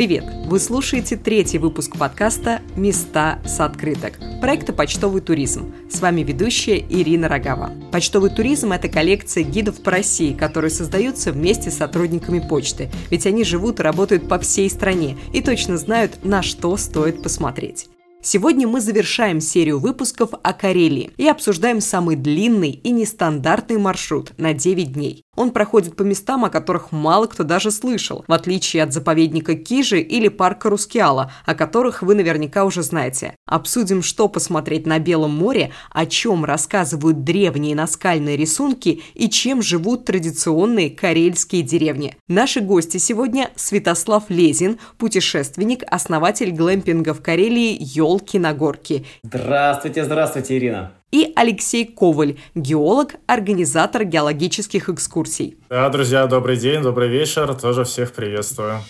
Привет! Вы слушаете третий выпуск подкаста «Места с открыток» проекта «Почтовый туризм». С вами ведущая Ирина Рогава. Почтовый туризм – это коллекция гидов по России, которые создаются вместе с сотрудниками почты, ведь они живут и работают по всей стране и точно знают, на что стоит посмотреть. Сегодня мы завершаем серию выпусков о Карелии и обсуждаем самый длинный и нестандартный маршрут на 9 дней. Он проходит по местам, о которых мало кто даже слышал, в отличие от заповедника Кижи или парка Рускеала, о которых вы наверняка уже знаете. Обсудим, что посмотреть на Белом море, о чем рассказывают древние наскальные рисунки и чем живут традиционные карельские деревни. Наши гости сегодня Святослав Лезин, путешественник, основатель глэмпинга в Карелии «Елки на горке». Здравствуйте, здравствуйте, Ирина и Алексей Коваль, геолог, организатор геологических экскурсий. Да, друзья, добрый день, добрый вечер, тоже всех приветствую.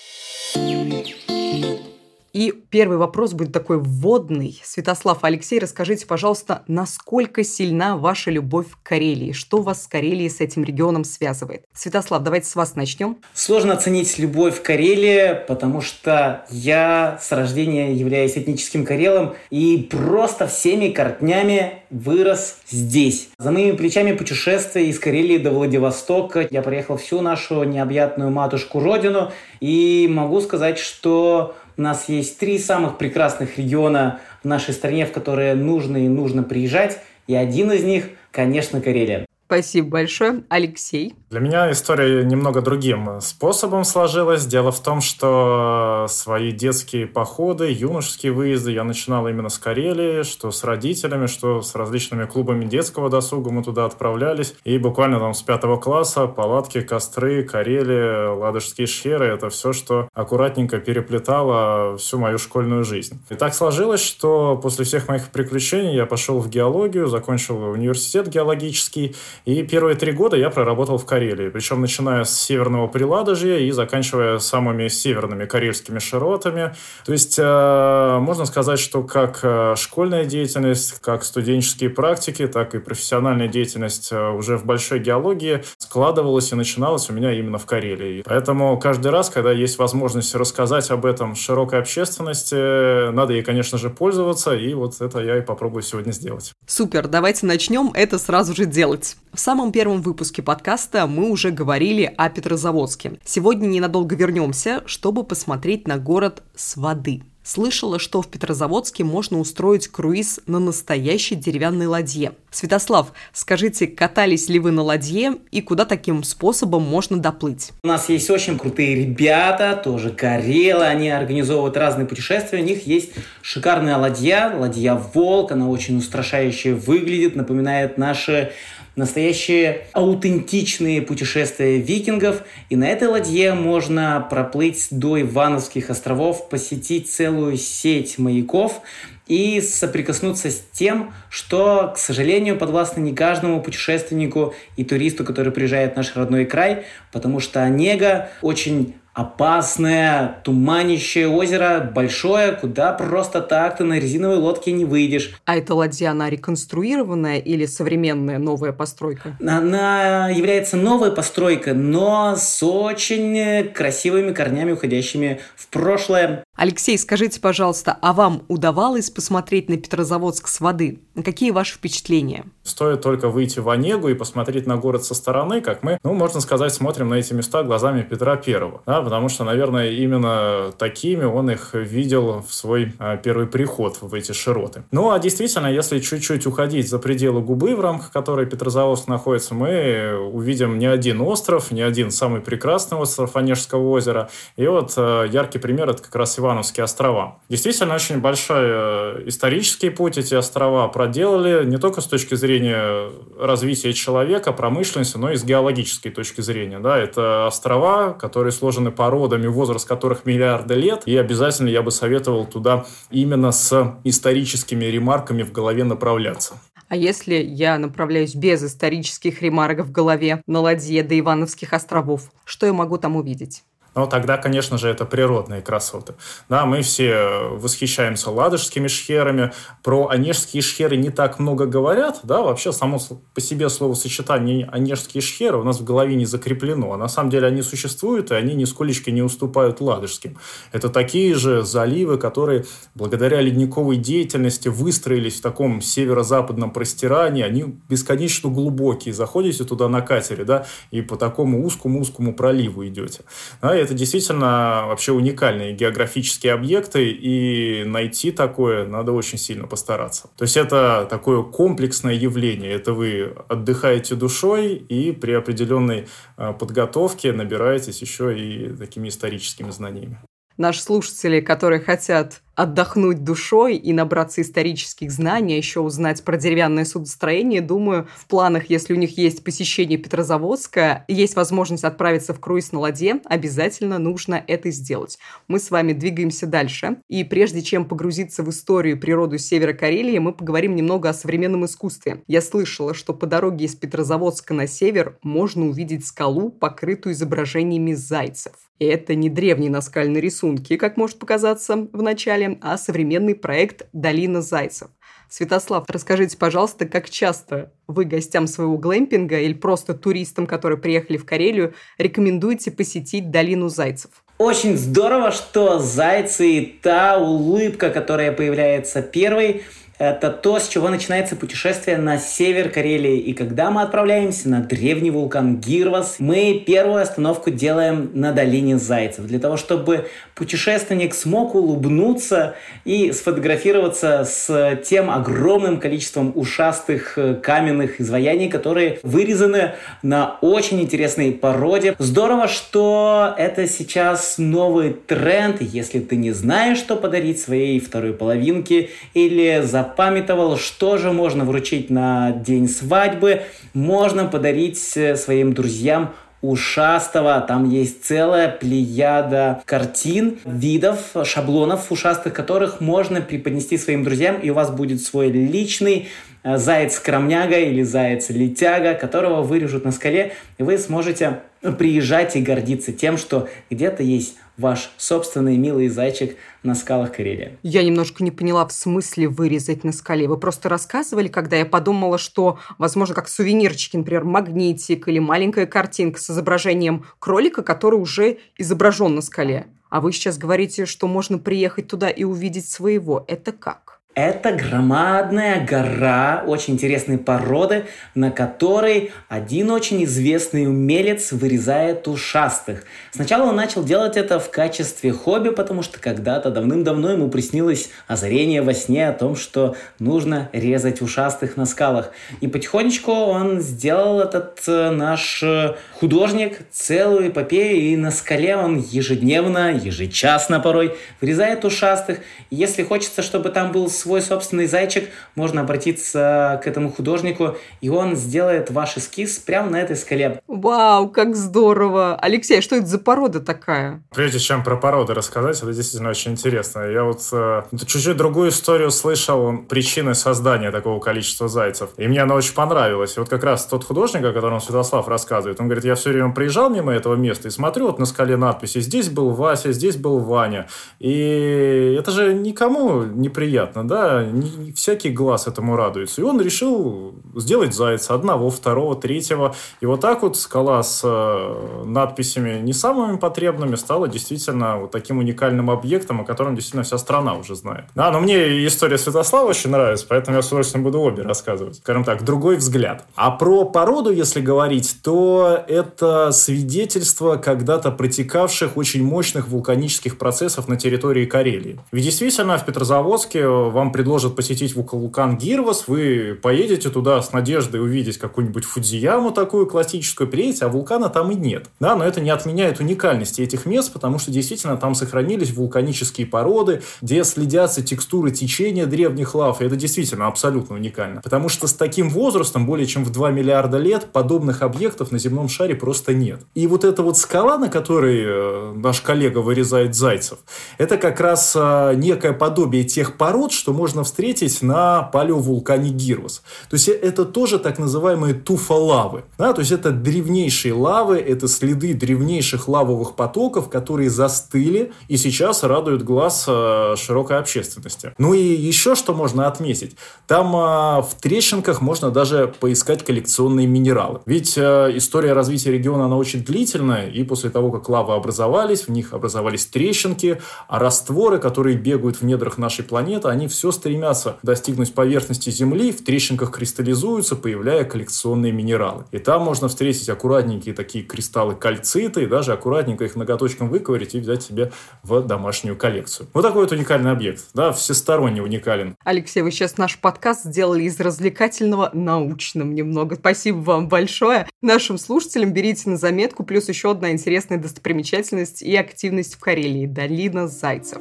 И первый вопрос будет такой вводный. Святослав, Алексей, расскажите, пожалуйста, насколько сильна ваша любовь к Карелии? Что вас с Карелией, с этим регионом связывает? Святослав, давайте с вас начнем. Сложно оценить любовь к Карелии, потому что я с рождения являюсь этническим карелом и просто всеми корнями вырос здесь. За моими плечами путешествия из Карелии до Владивостока. Я проехал всю нашу необъятную матушку родину и могу сказать, что у нас есть три самых прекрасных региона в нашей стране, в которые нужно и нужно приезжать. И один из них, конечно, Карелия. Спасибо большое. Алексей? Для меня история немного другим способом сложилась. Дело в том, что свои детские походы, юношеские выезды я начинал именно с Карелии, что с родителями, что с различными клубами детского досуга мы туда отправлялись. И буквально там с пятого класса палатки, костры, Карелия, ладожские шхеры — это все, что аккуратненько переплетало всю мою школьную жизнь. И так сложилось, что после всех моих приключений я пошел в геологию, закончил университет геологический, и первые три года я проработал в Карелии, причем начиная с северного Приладожья и заканчивая самыми северными карельскими широтами. То есть э, можно сказать, что как э, школьная деятельность, как студенческие практики, так и профессиональная деятельность э, уже в большой геологии складывалась и начиналась у меня именно в Карелии. Поэтому каждый раз, когда есть возможность рассказать об этом широкой общественности, надо ей, конечно же, пользоваться, и вот это я и попробую сегодня сделать. Супер, давайте начнем это сразу же делать. В самом первом выпуске подкаста мы уже говорили о Петрозаводске. Сегодня ненадолго вернемся, чтобы посмотреть на город с воды. Слышала, что в Петрозаводске можно устроить круиз на настоящей деревянной ладье. Святослав, скажите, катались ли вы на ладье и куда таким способом можно доплыть? У нас есть очень крутые ребята, тоже карелы, они организовывают разные путешествия. У них есть шикарная ладья, ладья «Волк», она очень устрашающе выглядит, напоминает наши настоящие аутентичные путешествия викингов. И на этой ладье можно проплыть до Ивановских островов, посетить целую сеть маяков и соприкоснуться с тем, что, к сожалению, подвластно не каждому путешественнику и туристу, который приезжает в наш родной край, потому что Онега очень опасное, туманящее озеро, большое, куда просто так ты на резиновой лодке не выйдешь. А эта ладья, она реконструированная или современная новая постройка? Она является новой постройкой, но с очень красивыми корнями, уходящими в прошлое. Алексей, скажите, пожалуйста, а вам удавалось посмотреть на Петрозаводск с воды? Какие ваши впечатления? Стоит только выйти в Онегу и посмотреть на город со стороны, как мы, ну, можно сказать, смотрим на эти места глазами Петра Первого. Да, потому что, наверное, именно такими он их видел в свой а, первый приход в эти широты. Ну, а действительно, если чуть-чуть уходить за пределы губы, в рамках которой Петрозаводск находится, мы увидим не один остров, не один самый прекрасный остров Онежского озера. И вот а, яркий пример – это как раз Иван Ивановские острова. Действительно, очень большой э, исторический путь эти острова проделали не только с точки зрения развития человека, промышленности, но и с геологической точки зрения. Да, это острова, которые сложены породами, возраст которых миллиарды лет, и обязательно я бы советовал туда именно с историческими ремарками в голове направляться. А если я направляюсь без исторических ремарок в голове на ладье до Ивановских островов, что я могу там увидеть? Но тогда, конечно же, это природные красоты. Да, мы все восхищаемся ладожскими шхерами. Про онежские шхеры не так много говорят. Да, вообще само по себе словосочетание онежские шхеры у нас в голове не закреплено. А на самом деле они существуют, и они нисколечко не уступают ладожским. Это такие же заливы, которые благодаря ледниковой деятельности выстроились в таком северо-западном простирании. Они бесконечно глубокие. Заходите туда на катере, да, и по такому узкому-узкому проливу идете. Да, это действительно вообще уникальные географические объекты, и найти такое надо очень сильно постараться. То есть это такое комплексное явление. Это вы отдыхаете душой и при определенной а, подготовке набираетесь еще и такими историческими знаниями наши слушатели, которые хотят отдохнуть душой и набраться исторических знаний, а еще узнать про деревянное судостроение, думаю, в планах, если у них есть посещение Петрозаводска, есть возможность отправиться в круиз на ладье, обязательно нужно это сделать. Мы с вами двигаемся дальше, и прежде чем погрузиться в историю и природу Севера Карелии, мы поговорим немного о современном искусстве. Я слышала, что по дороге из Петрозаводска на север можно увидеть скалу, покрытую изображениями зайцев. И это не древние наскальные рисунки, как может показаться в начале, а современный проект «Долина зайцев». Святослав, расскажите, пожалуйста, как часто вы гостям своего глэмпинга или просто туристам, которые приехали в Карелию, рекомендуете посетить долину зайцев? Очень здорово, что зайцы и та улыбка, которая появляется первой, это то, с чего начинается путешествие на север Карелии. И когда мы отправляемся на древний вулкан Гирвас, мы первую остановку делаем на долине Зайцев, для того, чтобы путешественник смог улыбнуться и сфотографироваться с тем огромным количеством ушастых э, каменных изваяний, которые вырезаны на очень интересной породе. Здорово, что это сейчас новый тренд. Если ты не знаешь, что подарить своей второй половинке или за запамятовал, что же можно вручить на день свадьбы. Можно подарить э, своим друзьям ушастого. Там есть целая плеяда картин, видов, шаблонов ушастых, которых можно преподнести своим друзьям, и у вас будет свой личный э, заяц-кромняга или заяц-летяга, которого вырежут на скале, и вы сможете приезжать и гордиться тем, что где-то есть ваш собственный милый зайчик на скалах Карелии. Я немножко не поняла в смысле вырезать на скале. Вы просто рассказывали, когда я подумала, что, возможно, как сувенирчики, например, магнитик или маленькая картинка с изображением кролика, который уже изображен на скале. А вы сейчас говорите, что можно приехать туда и увидеть своего. Это как? Это громадная гора очень интересной породы, на которой один очень известный умелец вырезает ушастых. Сначала он начал делать это в качестве хобби, потому что когда-то давным-давно ему приснилось озарение во сне о том, что нужно резать ушастых на скалах. И потихонечку он сделал этот э, наш э, художник целую эпопею, и на скале он ежедневно, ежечасно порой вырезает ушастых. Если хочется, чтобы там был свой собственный зайчик, можно обратиться к этому художнику, и он сделает ваш эскиз прямо на этой скале. Вау, как здорово! Алексей, а что это за порода такая? Прежде чем про породы рассказать, это действительно очень интересно. Я вот э, чуть-чуть другую историю слышал причины создания такого количества зайцев. И мне она очень понравилась. И вот как раз тот художник, о котором Святослав рассказывает, он говорит, я все время приезжал мимо этого места и смотрю вот на скале надписи «Здесь был Вася, здесь был Ваня». И это же никому неприятно, да, не всякий глаз этому радуется. И он решил сделать зайца одного, второго, третьего. И вот так вот скала с э, надписями не самыми потребными стала действительно вот таким уникальным объектом, о котором действительно вся страна уже знает. Да, но мне история Святослава очень нравится, поэтому я с удовольствием буду обе рассказывать. Скажем так, другой взгляд. А про породу, если говорить, то это свидетельство когда-то протекавших очень мощных вулканических процессов на территории Карелии. Ведь действительно в Петрозаводске вам предложат посетить вулкан Гирвас, вы поедете туда с надеждой увидеть какую-нибудь Фудзияму такую классическую, приедете, а вулкана там и нет. Да, но это не отменяет уникальности этих мест, потому что действительно там сохранились вулканические породы, где следятся текстуры течения древних лав, и это действительно абсолютно уникально. Потому что с таким возрастом, более чем в 2 миллиарда лет, подобных объектов на земном шаре просто нет. И вот эта вот скала, на которой э, наш коллега вырезает зайцев, это как раз э, некое подобие тех пород, что что можно встретить на палеовулкане Гирос. То есть это тоже так называемые туфолавы. Да? То есть это древнейшие лавы, это следы древнейших лавовых потоков, которые застыли и сейчас радуют глаз э, широкой общественности. Ну и еще что можно отметить. Там э, в трещинках можно даже поискать коллекционные минералы. Ведь э, история развития региона, она очень длительная, и после того, как лавы образовались, в них образовались трещинки, а растворы, которые бегают в недрах нашей планеты, они все стремятся достигнуть поверхности Земли, в трещинках кристаллизуются, появляя коллекционные минералы. И там можно встретить аккуратненькие такие кристаллы кальцита, и даже аккуратненько их ноготочком выковырить и взять себе в домашнюю коллекцию. Вот такой вот уникальный объект, да, всесторонне уникален. Алексей, вы сейчас наш подкаст сделали из развлекательного научным немного. Спасибо вам большое. Нашим слушателям берите на заметку, плюс еще одна интересная достопримечательность и активность в Карелии – долина Зайцев.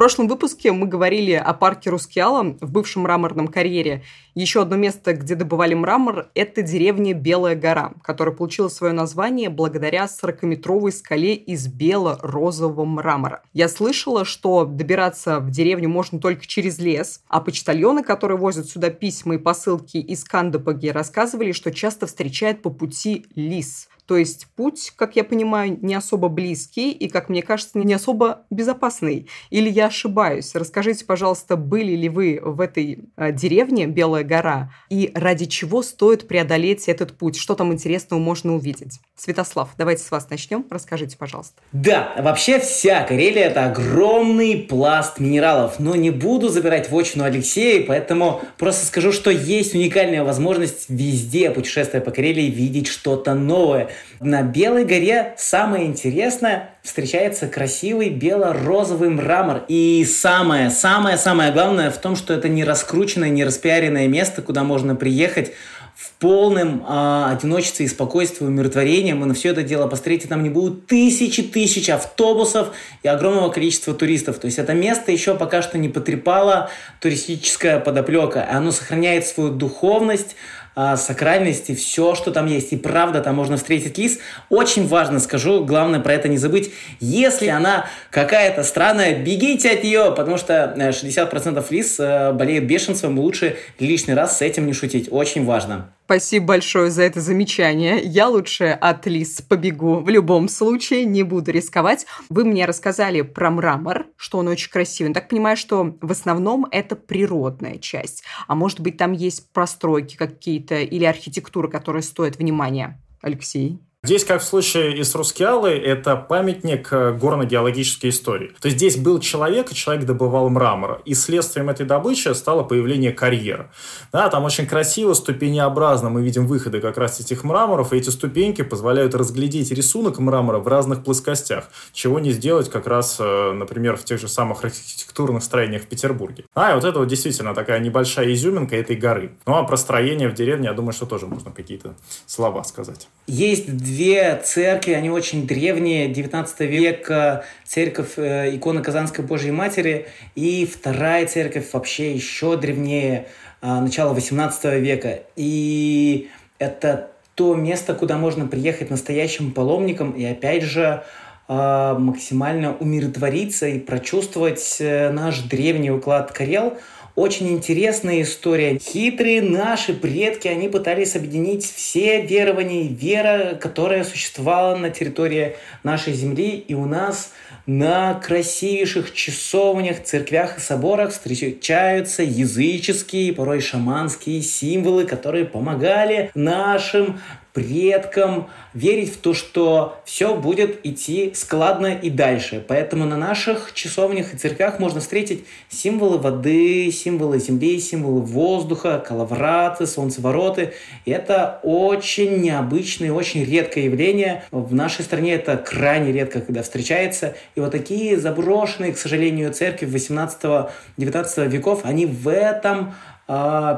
Прошлом выпуске мы говорили о парке Рускеала в бывшем мраморном карьере. Еще одно место, где добывали мрамор, это деревня Белая гора, которая получила свое название благодаря 40-метровой скале из бело-розового мрамора. Я слышала, что добираться в деревню можно только через лес, а почтальоны, которые возят сюда письма и посылки из Кандапаги, рассказывали, что часто встречают по пути лис. То есть путь, как я понимаю, не особо близкий и, как мне кажется, не особо безопасный. Или я ошибаюсь? Расскажите, пожалуйста, были ли вы в этой э, деревне Белая гора и ради чего стоит преодолеть этот путь? Что там интересного можно увидеть? Святослав, давайте с вас начнем. Расскажите, пожалуйста. Да, вообще вся Карелия – это огромный пласт минералов. Но не буду забирать вотчину Алексея, поэтому просто скажу, что есть уникальная возможность везде, путешествуя по Карелии, видеть что-то новое – на Белой горе самое интересное встречается красивый бело-розовый мрамор. И самое-самое-самое главное в том, что это не раскрученное, не распиаренное место, куда можно приехать в полном э, одиночестве и спокойствии, умиротворением, и на все это дело посмотрите, там не будет тысячи тысяч автобусов и огромного количества туристов. То есть это место еще пока что не потрепало туристическая подоплека. Оно сохраняет свою духовность, а, сакральности, все, что там есть. И правда, там можно встретить лис. Очень важно, скажу, главное про это не забыть. Если она какая-то странная, бегите от нее, потому что 60% э, лис э, болеют бешенством, лучше лишний раз с этим не шутить. Очень важно. Спасибо большое за это замечание. Я лучше от лис побегу в любом случае, не буду рисковать. Вы мне рассказали про мрамор, что он очень красивый. так понимаю, что в основном это природная часть. А может быть, там есть простройки какие-то или архитектура, которая стоит внимания? Алексей? Здесь, как в случае и с Рускеалой, это памятник э, горно-геологической истории. То есть здесь был человек, и человек добывал мрамор. И следствием этой добычи стало появление карьера. Да, там очень красиво, ступенеобразно мы видим выходы как раз этих мраморов, и эти ступеньки позволяют разглядеть рисунок мрамора в разных плоскостях, чего не сделать как раз, э, например, в тех же самых архитектурных строениях в Петербурге. А, и вот это вот действительно такая небольшая изюминка этой горы. Ну, а про строение в деревне, я думаю, что тоже можно какие-то слова сказать. Есть две церкви, они очень древние, 19 века, церковь э, иконы Казанской Божьей Матери, и вторая церковь вообще еще древнее, э, начало 18 века. И это то место, куда можно приехать настоящим паломником и опять же э, максимально умиротвориться и прочувствовать э, наш древний уклад Карел – очень интересная история. Хитрые наши предки, они пытались объединить все верования и вера, которая существовала на территории нашей земли. И у нас на красивейших часовнях, церквях и соборах встречаются языческие, порой шаманские символы, которые помогали нашим предкам, верить в то, что все будет идти складно и дальше. Поэтому на наших часовнях и церквях можно встретить символы воды, символы земли, символы воздуха, калавраты, солнцевороты. И это очень необычное, очень редкое явление. В нашей стране это крайне редко, когда встречается. И вот такие заброшенные, к сожалению, церкви 18-19 веков, они в этом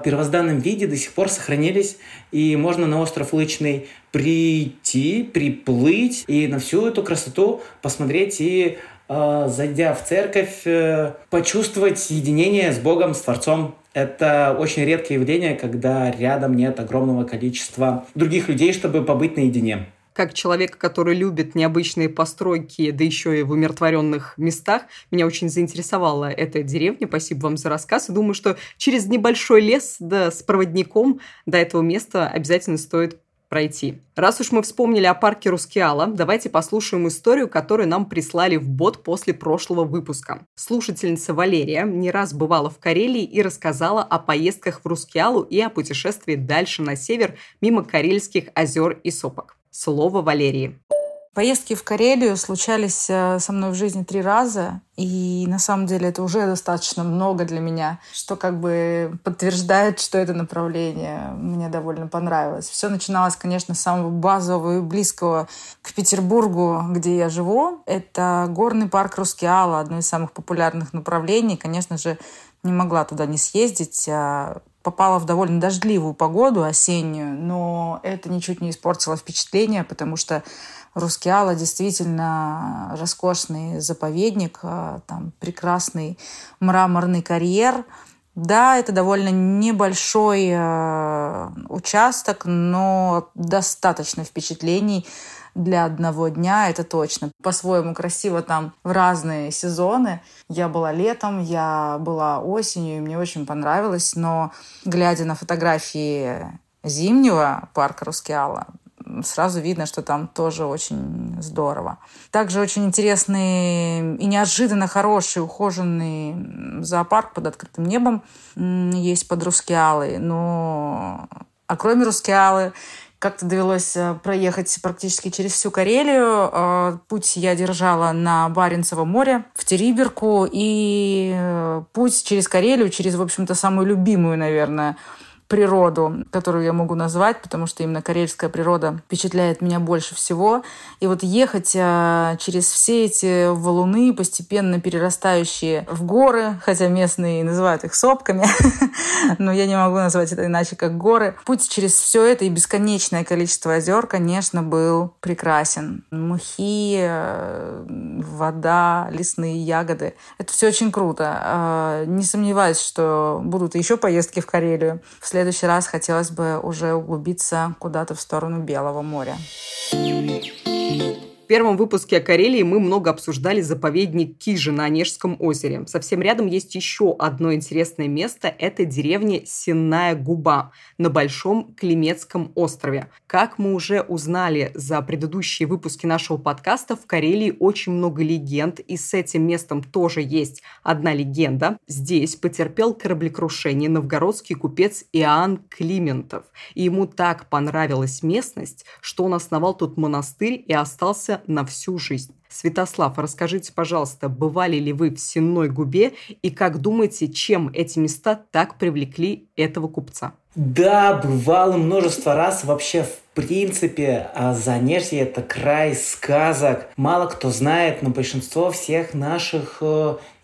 первозданном виде до сих пор сохранились, и можно на остров Лычный прийти, приплыть и на всю эту красоту посмотреть и а, зайдя в церковь, э, почувствовать единение с Богом, с Творцом. Это очень редкое явление, когда рядом нет огромного количества других людей, чтобы побыть наедине. Как человека, который любит необычные постройки, да еще и в умиротворенных местах, меня очень заинтересовала эта деревня. Спасибо вам за рассказ. Думаю, что через небольшой лес, да, с проводником до этого места обязательно стоит пройти. Раз уж мы вспомнили о парке Рускеала, давайте послушаем историю, которую нам прислали в бот после прошлого выпуска. Слушательница Валерия не раз бывала в Карелии и рассказала о поездках в Рускеалу и о путешествии дальше на север мимо Карельских озер и сопок. Слово Валерии. Поездки в Карелию случались э, со мной в жизни три раза, и на самом деле это уже достаточно много для меня, что как бы подтверждает, что это направление мне довольно понравилось. Все начиналось, конечно, с самого базового и близкого к Петербургу, где я живу. Это горный парк Рускеала, одно из самых популярных направлений. Конечно же, не могла туда не съездить, а попала в довольно дождливую погоду осеннюю, но это ничуть не испортило впечатление, потому что Рускеала действительно роскошный заповедник, а, там прекрасный мраморный карьер. Да, это довольно небольшой э, участок, но достаточно впечатлений для одного дня, это точно. По-своему красиво там в разные сезоны. Я была летом, я была осенью, и мне очень понравилось, но глядя на фотографии зимнего парка Рускеала, сразу видно, что там тоже очень здорово. Также очень интересный и неожиданно хороший, ухоженный зоопарк под открытым небом есть под Рускеалой. Но... А кроме Рускеалы, как-то довелось э, проехать практически через всю Карелию. Э, путь я держала на Баренцево море, в Териберку, и э, путь через Карелию, через, в общем-то, самую любимую, наверное, природу, которую я могу назвать, потому что именно карельская природа впечатляет меня больше всего. И вот ехать а, через все эти валуны, постепенно перерастающие в горы, хотя местные называют их сопками, но я не могу назвать это иначе, как горы. Путь через все это и бесконечное количество озер, конечно, был прекрасен. Мухи, э, вода, лесные ягоды. Это все очень круто. А, не сомневаюсь, что будут еще поездки в Карелию. В следующий раз хотелось бы уже углубиться куда-то в сторону Белого моря первом выпуске о Карелии мы много обсуждали заповедник Кижи на Онежском озере. Совсем рядом есть еще одно интересное место – это деревня Сенная Губа на Большом Климецком острове. Как мы уже узнали за предыдущие выпуски нашего подкаста, в Карелии очень много легенд, и с этим местом тоже есть одна легенда. Здесь потерпел кораблекрушение новгородский купец Иоанн Климентов. И ему так понравилась местность, что он основал тут монастырь и остался на всю жизнь. Святослав, расскажите, пожалуйста, бывали ли вы в Сенной губе и как думаете, чем эти места так привлекли этого купца? Да, бывало множество раз. Вообще, в принципе, а, Занежье – это край сказок. Мало кто знает, но большинство всех наших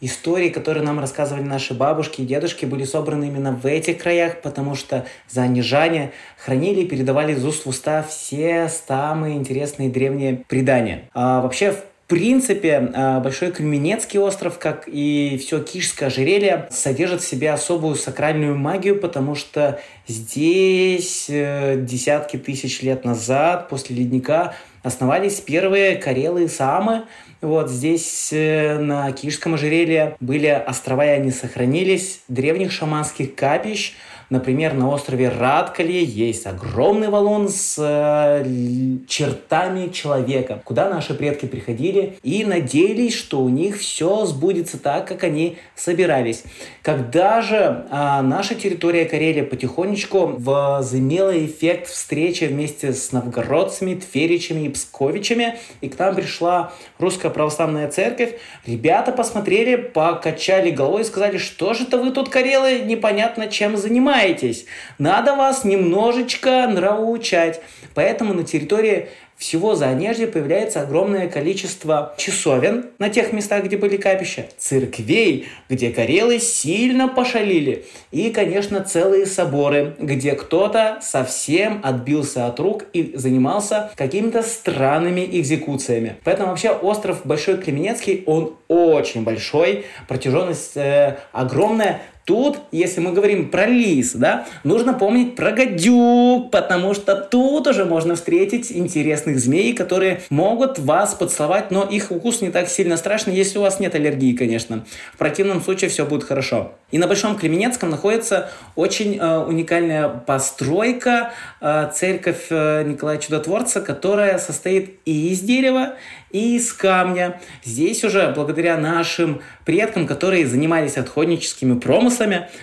историй, которые нам рассказывали наши бабушки и дедушки, были собраны именно в этих краях, потому что занежане хранили и передавали из уст в уста все самые интересные древние предания. А вообще, в принципе, а, Большой Кременецкий остров, как и все Кишское ожерелье, содержит в себе особую сакральную магию, потому что здесь э, десятки тысяч лет назад, после ледника, основались первые карелы и самы. Вот здесь э, на Кишском ожерелье были острова, и они сохранились, древних шаманских капищ – Например, на острове Радкале есть огромный валун с э, чертами человека, куда наши предки приходили и надеялись, что у них все сбудется так, как они собирались. Когда же э, наша территория Карелия потихонечку возымела эффект встречи вместе с новгородцами, тверичами и псковичами, и к нам пришла русская православная церковь, ребята посмотрели, покачали головой и сказали, что же это вы тут, карелы, непонятно чем занимаетесь. Надо вас немножечко нравоучать. Поэтому на территории всего за Занежья появляется огромное количество часовен на тех местах, где были капища, церквей, где карелы сильно пошалили, и, конечно, целые соборы, где кто-то совсем отбился от рук и занимался какими-то странными экзекуциями. Поэтому вообще остров Большой Кременецкий, он очень большой, протяженность э, огромная, Тут, если мы говорим про лис, да, нужно помнить про гадюк, потому что тут уже можно встретить интересных змей, которые могут вас поцеловать, но их укус не так сильно страшный, если у вас нет аллергии, конечно. В противном случае все будет хорошо. И на Большом Кременецком находится очень э, уникальная постройка, э, церковь э, Николая Чудотворца, которая состоит и из дерева, и из камня. Здесь уже благодаря нашим предкам, которые занимались отходническими промыслами,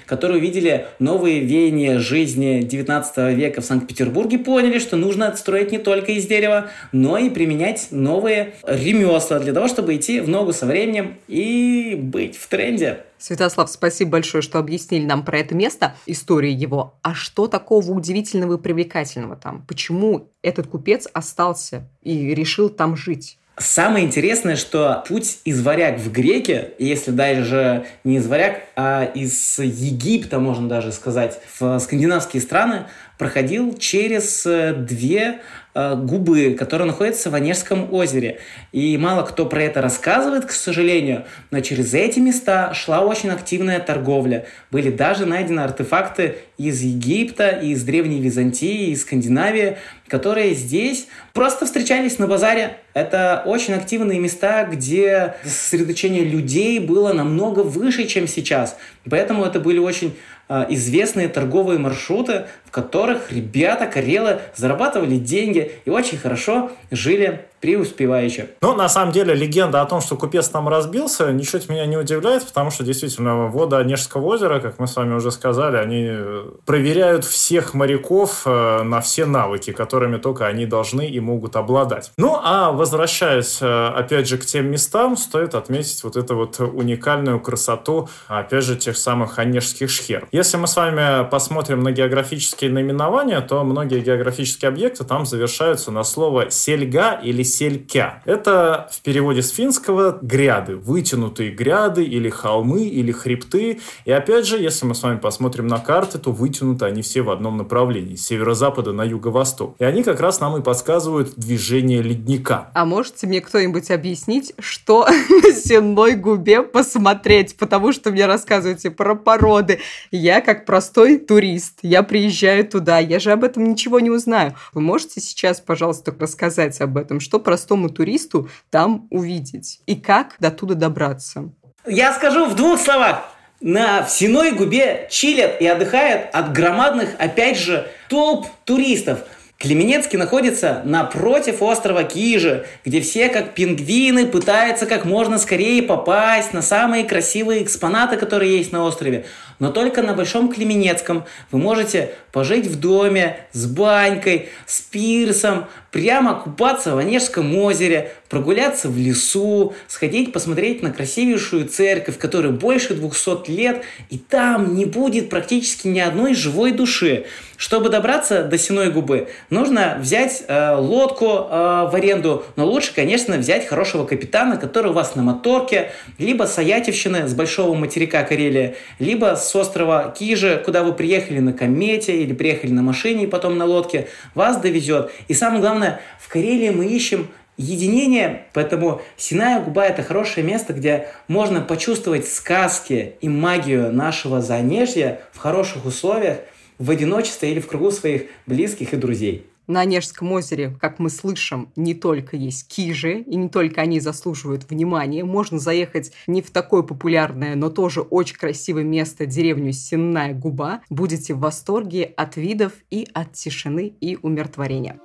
которые увидели новые веяния жизни 19 века в Санкт-Петербурге, поняли, что нужно отстроить не только из дерева, но и применять новые ремесла для того, чтобы идти в ногу со временем и быть в тренде. Святослав, спасибо большое, что объяснили нам про это место, историю его. А что такого удивительного и привлекательного там? Почему этот купец остался и решил там жить? Самое интересное, что путь из варяг в греки, если даже не из варяг, а из Египта, можно даже сказать, в скандинавские страны, проходил через э, две э, губы, которые находятся в Онежском озере. И мало кто про это рассказывает, к сожалению, но через эти места шла очень активная торговля. Были даже найдены артефакты из Египта, из Древней Византии, из Скандинавии, которые здесь просто встречались на базаре. Это очень активные места, где сосредоточение людей было намного выше, чем сейчас. Поэтому это были очень а, известные торговые маршруты, которых ребята, карелы зарабатывали деньги и очень хорошо жили преуспевающе. Ну, на самом деле, легенда о том, что купец там разбился, ничуть меня не удивляет, потому что действительно воды Онежского озера, как мы с вами уже сказали, они э, проверяют всех моряков э, на все навыки, которыми только они должны и могут обладать. Ну, а возвращаясь, э, опять же, к тем местам, стоит отметить вот эту вот уникальную красоту, опять же, тех самых онежских шхер. Если мы с вами посмотрим на географические наименования, то многие географические объекты там завершаются на слово «сельга» или селька. Это в переводе с финского гряды, вытянутые гряды или холмы или хребты. И опять же, если мы с вами посмотрим на карты, то вытянуты они все в одном направлении, с северо-запада на юго-восток. И они как раз нам и подсказывают движение ледника. А можете мне кто-нибудь объяснить, что на сенной губе посмотреть? Потому что мне рассказываете про породы. Я как простой турист, я приезжаю туда, я же об этом ничего не узнаю. Вы можете сейчас, пожалуйста, рассказать об этом? Что простому туристу там увидеть? И как до туда добраться? Я скажу в двух словах. На Всеной губе чилят и отдыхают от громадных, опять же, толп туристов – Клеменецкий находится напротив острова Кижи, где все, как пингвины, пытаются как можно скорее попасть на самые красивые экспонаты, которые есть на острове. Но только на Большом Клеменецком вы можете пожить в доме с банькой, с пирсом, прямо купаться в Онежском озере, прогуляться в лесу, сходить посмотреть на красивейшую церковь, которой больше 200 лет, и там не будет практически ни одной живой души. Чтобы добраться до Синой губы, нужно взять э, лодку э, в аренду, но лучше, конечно, взять хорошего капитана, который у вас на моторке, либо с Аятевщины, с большого материка Карелия, либо с острова Кижи, куда вы приехали на комете или приехали на машине и потом на лодке, вас довезет. И самое главное, в Карелии мы ищем единение, поэтому Синая губа – это хорошее место, где можно почувствовать сказки и магию нашего Занежья в хороших условиях – в одиночестве или в кругу своих близких и друзей. На Онежском озере, как мы слышим, не только есть кижи, и не только они заслуживают внимания. Можно заехать не в такое популярное, но тоже очень красивое место, деревню Сенная Губа. Будете в восторге от видов и от тишины и умиротворения.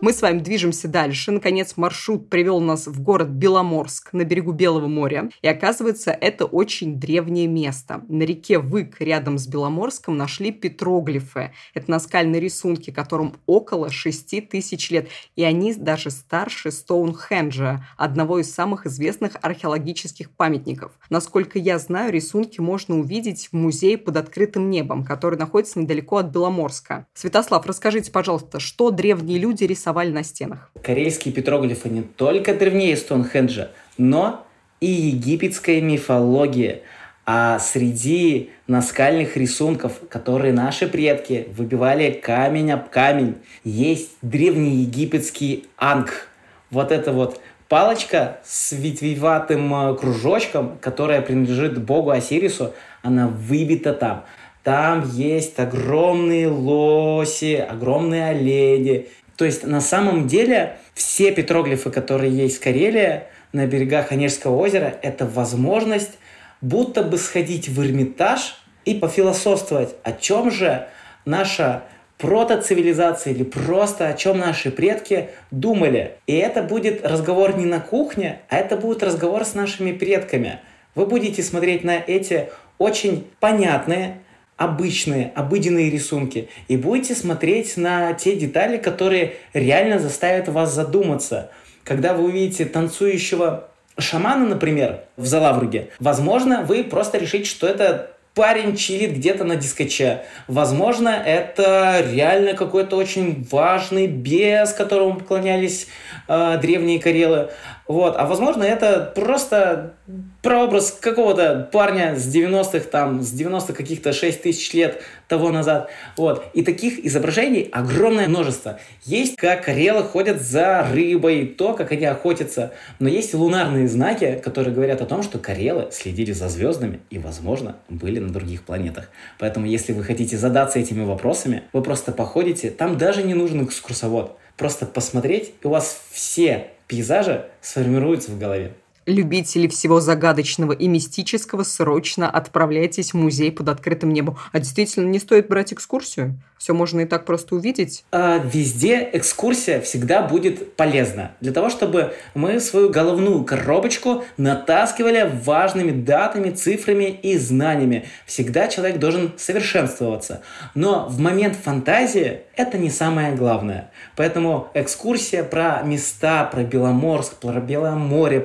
Мы с вами движемся дальше. Наконец, маршрут привел нас в город Беломорск на берегу Белого моря. И оказывается, это очень древнее место. На реке Вык рядом с Беломорском нашли петроглифы. Это наскальные рисунки, которым около 6 тысяч лет. И они даже старше Стоунхенджа, одного из самых известных археологических памятников. Насколько я знаю, рисунки можно увидеть в музее под открытым небом, который находится недалеко от Беломорска. Святослав, расскажите, пожалуйста, что древние люди рисовали рисовали на стенах. Карельские петроглифы не только древнее Стоунхенджа, но и египетская мифология. А среди наскальных рисунков, которые наши предки выбивали камень об камень, есть древнеегипетский анг. Вот это вот палочка с ветвеватым э, кружочком, которая принадлежит богу Осирису, она выбита там. Там есть огромные лоси, огромные олени. То есть на самом деле все петроглифы, которые есть в Карелии, на берегах Онежского озера, это возможность будто бы сходить в Эрмитаж и пофилософствовать, о чем же наша протоцивилизация или просто о чем наши предки думали. И это будет разговор не на кухне, а это будет разговор с нашими предками. Вы будете смотреть на эти очень понятные, обычные, обыденные рисунки и будете смотреть на те детали, которые реально заставят вас задуматься. Когда вы увидите танцующего шамана, например, в Залавруге, возможно, вы просто решите, что это парень чилит где-то на дискоче. Возможно, это реально какой-то очень важный бес, которому поклонялись э, древние карелы. Вот. А возможно, это просто прообраз какого-то парня с 90-х, там, с 90 каких-то 6 тысяч лет того назад. Вот. И таких изображений огромное множество. Есть, как карелы ходят за рыбой, то, как они охотятся. Но есть лунарные знаки, которые говорят о том, что карелы следили за звездами и, возможно, были на других планетах. Поэтому, если вы хотите задаться этими вопросами, вы просто походите. Там даже не нужен экскурсовод. Просто посмотреть, и у вас все пейзажа сформируются в голове. Любители всего загадочного и мистического, срочно отправляйтесь в музей под открытым небом. А действительно, не стоит брать экскурсию? Все можно и так просто увидеть? А, везде экскурсия всегда будет полезна. Для того, чтобы мы свою головную коробочку натаскивали важными датами, цифрами и знаниями. Всегда человек должен совершенствоваться. Но в момент фантазии это не самое главное. Поэтому экскурсия про места, про Беломорск, про Белое море,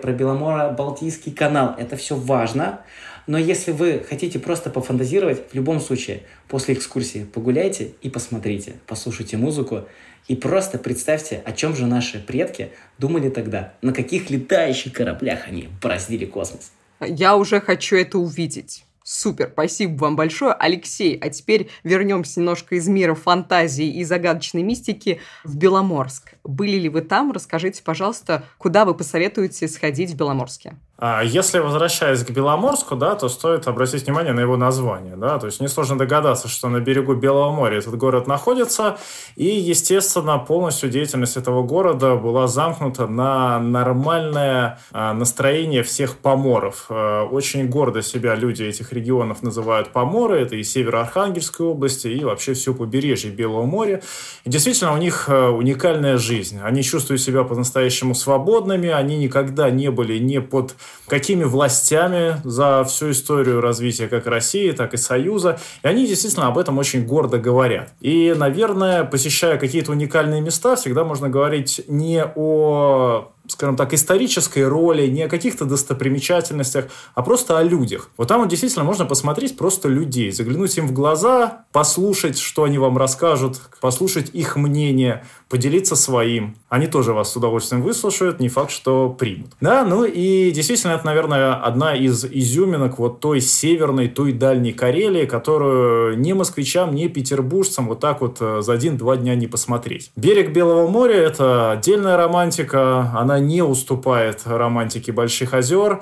про Беломоро-Балтийский канал, это все важно. Но если вы хотите просто пофантазировать, в любом случае, после экскурсии погуляйте и посмотрите, послушайте музыку и просто представьте, о чем же наши предки думали тогда, на каких летающих кораблях они бороздили космос. Я уже хочу это увидеть. Супер, спасибо вам большое, Алексей. А теперь вернемся немножко из мира фантазии и загадочной мистики в Беломорск. Были ли вы там? Расскажите, пожалуйста, куда вы посоветуете сходить в Беломорске? А если возвращаясь к Беломорску, да, то стоит обратить внимание на его название. Да? То есть несложно догадаться, что на берегу Белого моря этот город находится. И, естественно, полностью деятельность этого города была замкнута на нормальное а, настроение всех поморов. А, очень гордо себя люди этих регионов называют поморы. Это и Северо-Архангельской области, и вообще все побережье Белого моря. И действительно, у них уникальная жизнь. Они чувствуют себя по-настоящему свободными. Они никогда не были не под какими властями за всю историю развития как России, так и Союза. И они действительно об этом очень гордо говорят. И, наверное, посещая какие-то уникальные места, всегда можно говорить не о скажем так, исторической роли, не о каких-то достопримечательностях, а просто о людях. Вот там вот действительно можно посмотреть просто людей, заглянуть им в глаза, послушать, что они вам расскажут, послушать их мнение, поделиться своим. Они тоже вас с удовольствием выслушают, не факт, что примут. Да, ну и действительно, это, наверное, одна из изюминок вот той северной, той дальней Карелии, которую ни москвичам, ни петербуржцам вот так вот э, за один-два дня не посмотреть. Берег Белого моря – это отдельная романтика, она не уступает романтике Больших озер.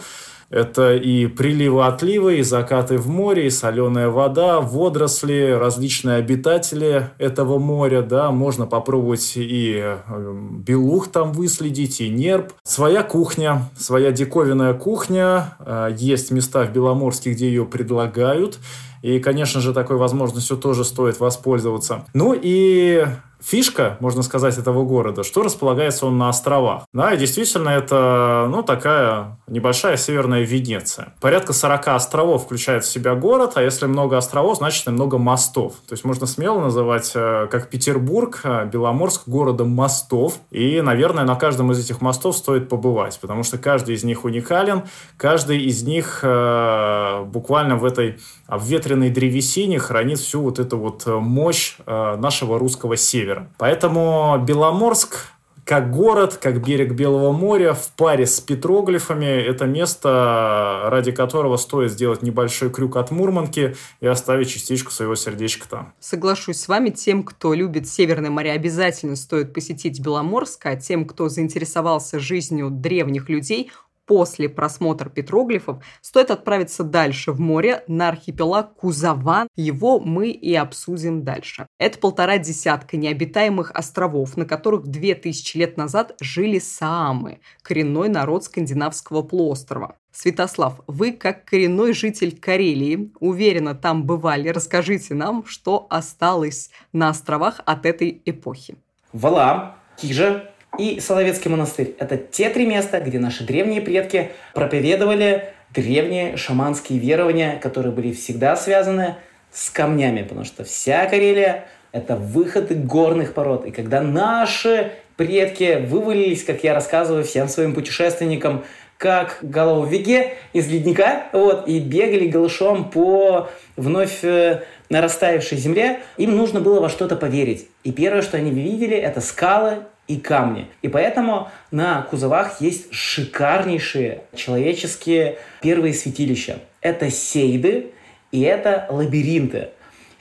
Это и приливы-отливы, и закаты в море, и соленая вода, водоросли, различные обитатели этого моря, да, можно попробовать и э, белух там выследить, и нерп. Своя кухня, своя диковинная кухня, э, есть места в Беломорске, где ее предлагают, и, конечно же, такой возможностью тоже стоит воспользоваться. Ну и фишка, можно сказать, этого города, что располагается он на островах. Да, и действительно это, ну, такая небольшая северная Венеция. Порядка 40 островов включает в себя город, а если много островов, значит и много мостов. То есть можно смело называть, э, как Петербург, э, Беломорск городом мостов. И, наверное, на каждом из этих мостов стоит побывать, потому что каждый из них уникален, каждый из них э, буквально в этой обветренной древесине хранит всю вот эту вот мощь нашего русского севера севера. Поэтому Беломорск как город, как берег Белого моря в паре с петроглифами. Это место, ради которого стоит сделать небольшой крюк от Мурманки и оставить частичку своего сердечка там. Соглашусь с вами, тем, кто любит Северное море, обязательно стоит посетить Беломорск, а тем, кто заинтересовался жизнью древних людей, после просмотра петроглифов стоит отправиться дальше в море на архипелаг Кузаван. Его мы и обсудим дальше. Это полтора десятка необитаемых островов, на которых две тысячи лет назад жили саамы, коренной народ скандинавского полуострова. Святослав, вы как коренной житель Карелии, уверенно там бывали, расскажите нам, что осталось на островах от этой эпохи. Валам, Кижа, и Соловецкий монастырь. Это те три места, где наши древние предки проповедовали древние шаманские верования, которые были всегда связаны с камнями, потому что вся Карелия – это выходы горных пород. И когда наши предки вывалились, как я рассказываю всем своим путешественникам, как голову веге из ледника, вот, и бегали голышом по вновь э, нарастающей земле, им нужно было во что-то поверить. И первое, что они видели, это скалы и камни. И поэтому на кузовах есть шикарнейшие человеческие первые святилища. Это сейды и это лабиринты.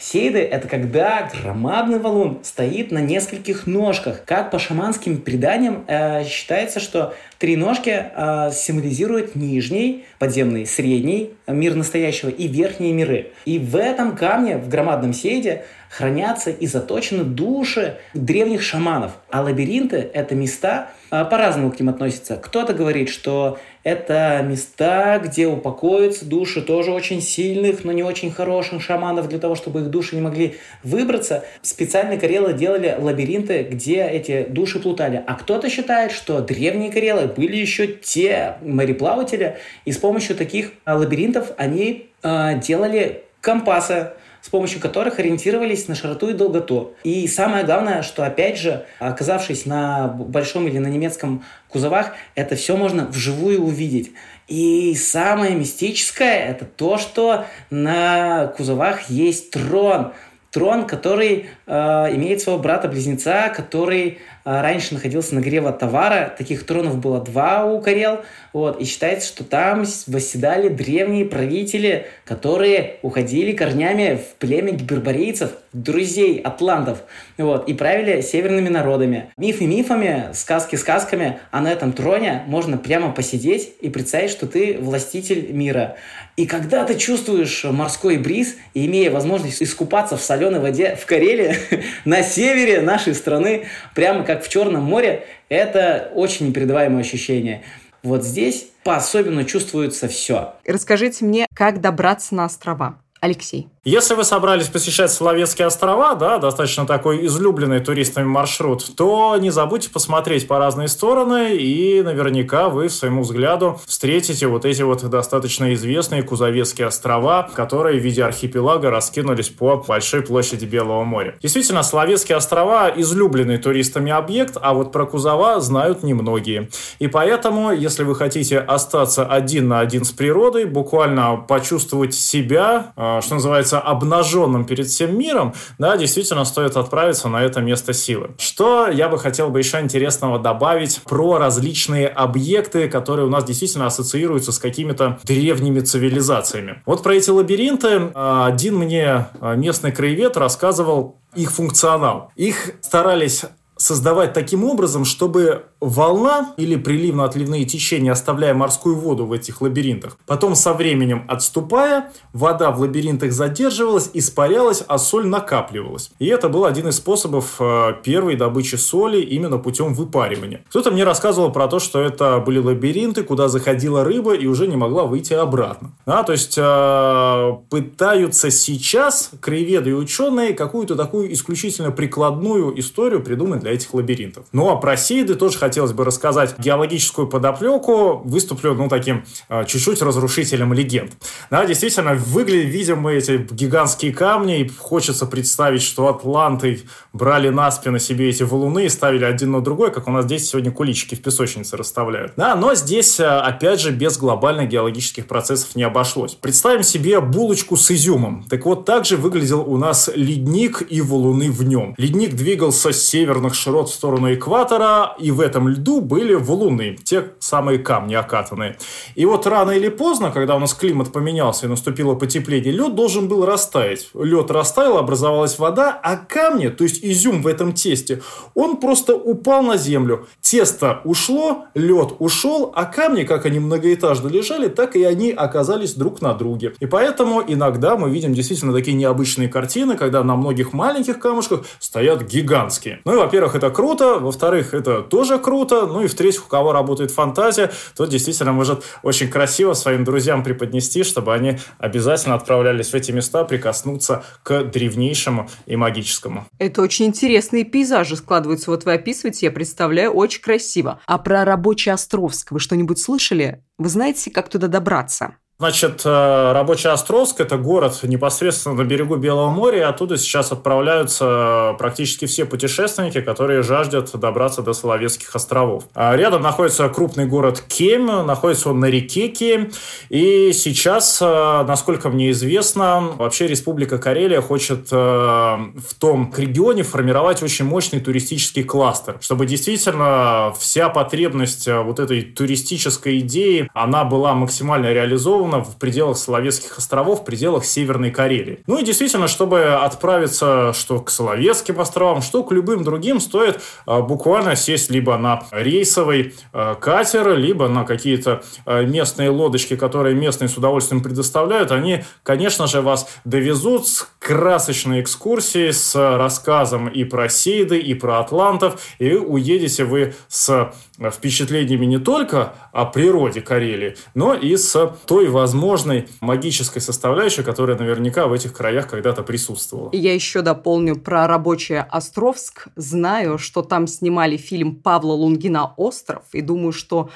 Сейды – это когда громадный валун стоит на нескольких ножках. Как по шаманским преданиям э, считается, что три ножки э, символизируют нижний, подземный, средний мир настоящего и верхние миры. И в этом камне, в громадном сейде, хранятся и заточены души древних шаманов. А лабиринты – это места, а, по-разному к ним относятся. Кто-то говорит, что это места, где упокоятся души тоже очень сильных, но не очень хороших шаманов, для того, чтобы их души не могли выбраться. Специально карелы делали лабиринты, где эти души плутали. А кто-то считает, что древние карелы были еще те мореплаватели, и с помощью таких лабиринтов они э, делали компасы, с помощью которых ориентировались на широту и долготу. И самое главное, что опять же, оказавшись на большом или на немецком кузовах, это все можно вживую увидеть. И самое мистическое это то, что на кузовах есть трон. Трон, который э, имеет своего брата-близнеца, который раньше находился на горе Тавара. Таких тронов было два у Карел. Вот, и считается, что там восседали древние правители, которые уходили корнями в племя гиберборейцев, друзей атлантов, вот, и правили северными народами. Мифы мифами, сказки сказками, а на этом троне можно прямо посидеть и представить, что ты властитель мира. И когда ты чувствуешь морской бриз, имея возможность искупаться в соленой воде в Карелии, на севере нашей страны, прямо как в Черном море, это очень непередаваемое ощущение. Вот здесь по-особенно чувствуется все. Расскажите мне, как добраться на острова. Алексей. Если вы собрались посещать Соловецкие острова, да, достаточно такой излюбленный туристами маршрут, то не забудьте посмотреть по разные стороны, и наверняка вы в своему взгляду встретите вот эти вот достаточно известные Кузовецкие острова, которые в виде архипелага раскинулись по большой площади Белого моря. Действительно, Соловецкие острова излюбленный туристами объект, а вот про Кузова знают немногие. И поэтому, если вы хотите остаться один на один с природой, буквально почувствовать себя, а, что называется, является обнаженным перед всем миром, да, действительно стоит отправиться на это место силы. Что я бы хотел бы еще интересного добавить про различные объекты, которые у нас действительно ассоциируются с какими-то древними цивилизациями. Вот про эти лабиринты а, один мне а, местный краевед рассказывал их функционал. Их старались создавать таким образом, чтобы волна или приливно-отливные течения, оставляя морскую воду в этих лабиринтах, потом со временем отступая, вода в лабиринтах задерживалась, испарялась, а соль накапливалась. И это был один из способов э, первой добычи соли именно путем выпаривания. Кто-то мне рассказывал про то, что это были лабиринты, куда заходила рыба и уже не могла выйти обратно. А, то есть э, пытаются сейчас краеведы и ученые какую-то такую исключительно прикладную историю придумать для этих лабиринтов. Ну а про сейды тоже хотелось бы рассказать геологическую подоплеку. Выступлю, ну, таким э, чуть-чуть разрушителем легенд. Да, действительно, выглядят, видим мы эти гигантские камни, и хочется представить, что атланты брали на спину себе эти валуны и ставили один на другой, как у нас здесь сегодня куличики в песочнице расставляют. Да, но здесь, э, опять же, без глобальных геологических процессов не обошлось. Представим себе булочку с изюмом. Так вот, также выглядел у нас ледник и валуны в нем. Ледник двигался с северных маршрут в сторону экватора, и в этом льду были валуны, те самые камни окатанные. И вот рано или поздно, когда у нас климат поменялся и наступило потепление, лед должен был растаять. Лед растаял, образовалась вода, а камни, то есть изюм в этом тесте, он просто упал на землю. Тесто ушло, лед ушел, а камни, как они многоэтажно лежали, так и они оказались друг на друге. И поэтому иногда мы видим действительно такие необычные картины, когда на многих маленьких камушках стоят гигантские. Ну и, во-первых, это круто, во-вторых, это тоже круто, ну и в-третьих, у кого работает фантазия, тот действительно может очень красиво своим друзьям преподнести, чтобы они обязательно отправлялись в эти места прикоснуться к древнейшему и магическому. Это очень интересные пейзажи складываются. Вот вы описываете, я представляю, очень красиво. А про рабочий Островск вы что-нибудь слышали? Вы знаете, как туда добраться? Значит, э, Рабочий Островск – это город непосредственно на берегу Белого моря, и оттуда сейчас отправляются практически все путешественники, которые жаждут добраться до Соловецких островов. А рядом находится крупный город Кем, находится он на реке Кем, и сейчас, э, насколько мне известно, вообще Республика Карелия хочет э, в том регионе формировать очень мощный туристический кластер, чтобы действительно вся потребность вот этой туристической идеи, она была максимально реализована, сделано в пределах Соловецких островов, в пределах Северной Карелии. Ну и действительно, чтобы отправиться что к Соловецким островам, что к любым другим, стоит а, буквально сесть либо на рейсовый а, катер, либо на какие-то а, местные лодочки, которые местные с удовольствием предоставляют. Они, конечно же, вас довезут с красочной экскурсией, с рассказом и про Сейды, и про Атлантов, и уедете вы с впечатлениями не только о природе Карелии, но и с той возможной магической составляющей, которая наверняка в этих краях когда-то присутствовала. Я еще дополню про рабочее Островск. Знаю, что там снимали фильм Павла Лунгина «Остров», и думаю, что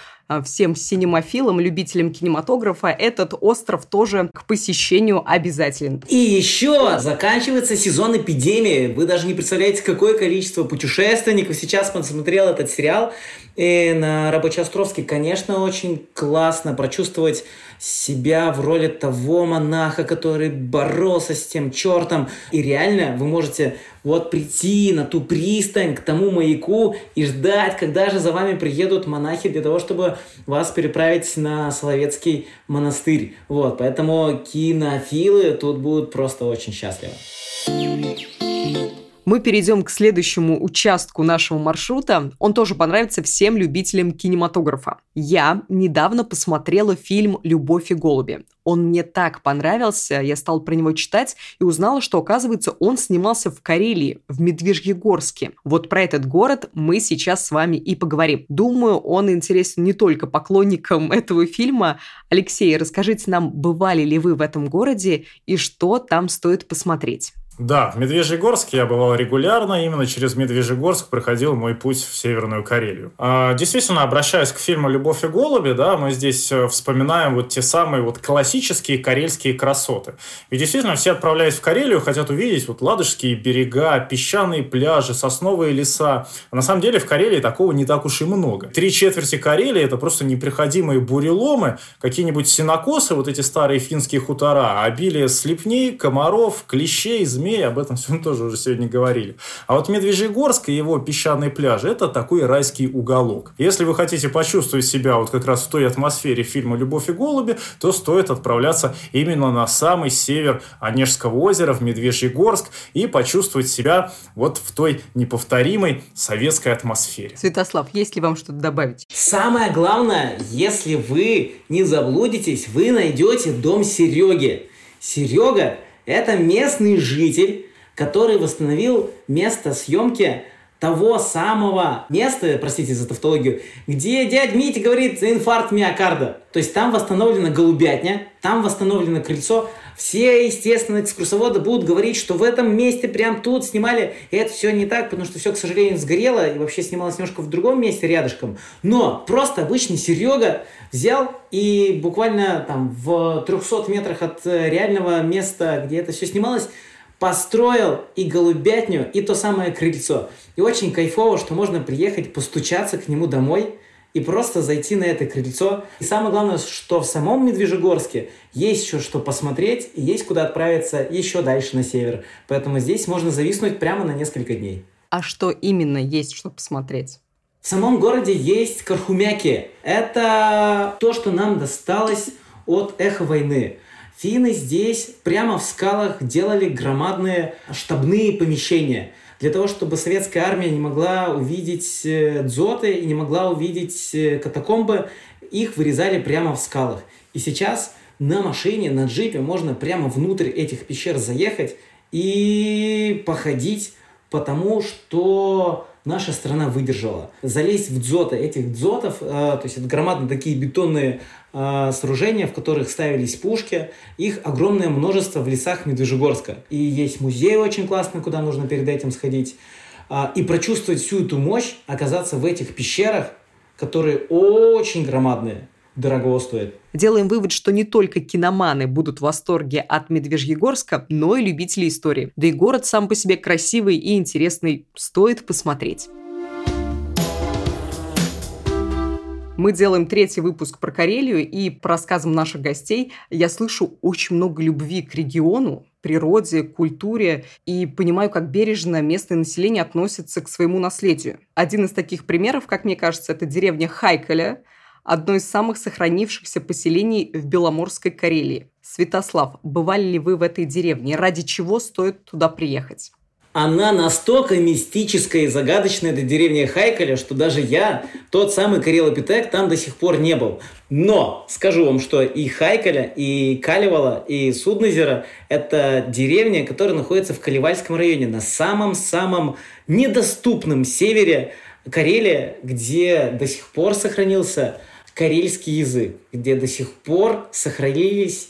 всем синемофилам, любителям кинематографа, этот остров тоже к посещению обязателен. И еще заканчивается сезон эпидемии. Вы даже не представляете, какое количество путешественников сейчас посмотрел этот сериал. И на Рабочий Островский, конечно, очень классно прочувствовать себя в роли того монаха, который боролся с тем чертом. И реально вы можете вот прийти на ту пристань, к тому маяку и ждать, когда же за вами приедут монахи для того, чтобы вас переправить на Соловецкий монастырь. Вот, поэтому кинофилы тут будут просто очень счастливы мы перейдем к следующему участку нашего маршрута. Он тоже понравится всем любителям кинематографа. Я недавно посмотрела фильм «Любовь и голуби». Он мне так понравился, я стал про него читать и узнала, что, оказывается, он снимался в Карелии, в Медвежьегорске. Вот про этот город мы сейчас с вами и поговорим. Думаю, он интересен не только поклонникам этого фильма. Алексей, расскажите нам, бывали ли вы в этом городе и что там стоит посмотреть? Да, в Медвежьегорске я бывал регулярно, именно через Медвежьегорск проходил мой путь в Северную Карелию. А, действительно, обращаясь к фильму «Любовь и голуби», да, мы здесь э, вспоминаем вот те самые вот классические карельские красоты. И действительно, все, отправляясь в Карелию, хотят увидеть вот ладожские берега, песчаные пляжи, сосновые леса. А на самом деле в Карелии такого не так уж и много. Три четверти Карелии – это просто непроходимые буреломы, какие-нибудь синокосы, вот эти старые финские хутора, обилие слепней, комаров, клещей, змей змей, об этом всем тоже уже сегодня говорили. А вот Медвежьегорск и его песчаный пляж – это такой райский уголок. Если вы хотите почувствовать себя вот как раз в той атмосфере фильма «Любовь и голуби», то стоит отправляться именно на самый север Онежского озера, в Медвежьегорск, и почувствовать себя вот в той неповторимой советской атмосфере. Святослав, есть ли вам что-то добавить? Самое главное, если вы не заблудитесь, вы найдете дом Сереги. Серега это местный житель, который восстановил место съемки того самого места, простите за тавтологию, где дядь Митя говорит инфаркт миокарда. То есть там восстановлена голубятня, там восстановлено крыльцо. Все, естественно, экскурсоводы будут говорить, что в этом месте, прям тут снимали. И это все не так, потому что все, к сожалению, сгорело и вообще снималось немножко в другом месте рядышком. Но просто обычный Серега взял и буквально там в 300 метрах от э, реального места, где это все снималось, построил и голубятню, и то самое крыльцо. И очень кайфово, что можно приехать, постучаться к нему домой и просто зайти на это крыльцо. И самое главное, что в самом Медвежьегорске есть еще что посмотреть, и есть куда отправиться еще дальше на север. Поэтому здесь можно зависнуть прямо на несколько дней. А что именно есть, что посмотреть? В самом городе есть Кархумяки. Это то, что нам досталось от эхо войны. Финны здесь прямо в скалах делали громадные штабные помещения для того, чтобы советская армия не могла увидеть э, дзоты и не могла увидеть э, катакомбы, их вырезали прямо в скалах. И сейчас на машине, на джипе можно прямо внутрь этих пещер заехать и походить, потому что наша страна выдержала. Залезть в дзоты этих дзотов, э, то есть это громадные такие бетонные э, сооружения, в которых ставились пушки, их огромное множество в лесах Медвежьегорска. И есть музей очень классный, куда нужно перед этим сходить. Э, и прочувствовать всю эту мощь, оказаться в этих пещерах, которые очень громадные, дорого стоит. Делаем вывод, что не только киноманы будут в восторге от Медвежьегорска, но и любители истории. Да и город сам по себе красивый и интересный, стоит посмотреть. Мы делаем третий выпуск про Карелию, и по рассказам наших гостей я слышу очень много любви к региону, природе, культуре и понимаю, как бережно местное население относится к своему наследию. Один из таких примеров, как мне кажется, это деревня Хайкаля, одно из самых сохранившихся поселений в Беломорской Карелии. Святослав, бывали ли вы в этой деревне? Ради чего стоит туда приехать? Она настолько мистическая и загадочная, эта деревня Хайкаля, что даже я, тот самый Карелопитек, там до сих пор не был. Но скажу вам, что и Хайкаля, и Калевала, и Суднозеро – это деревня, которая находится в Калевальском районе, на самом-самом недоступном севере Карелии, где до сих пор сохранился карельский язык, где до сих пор сохранились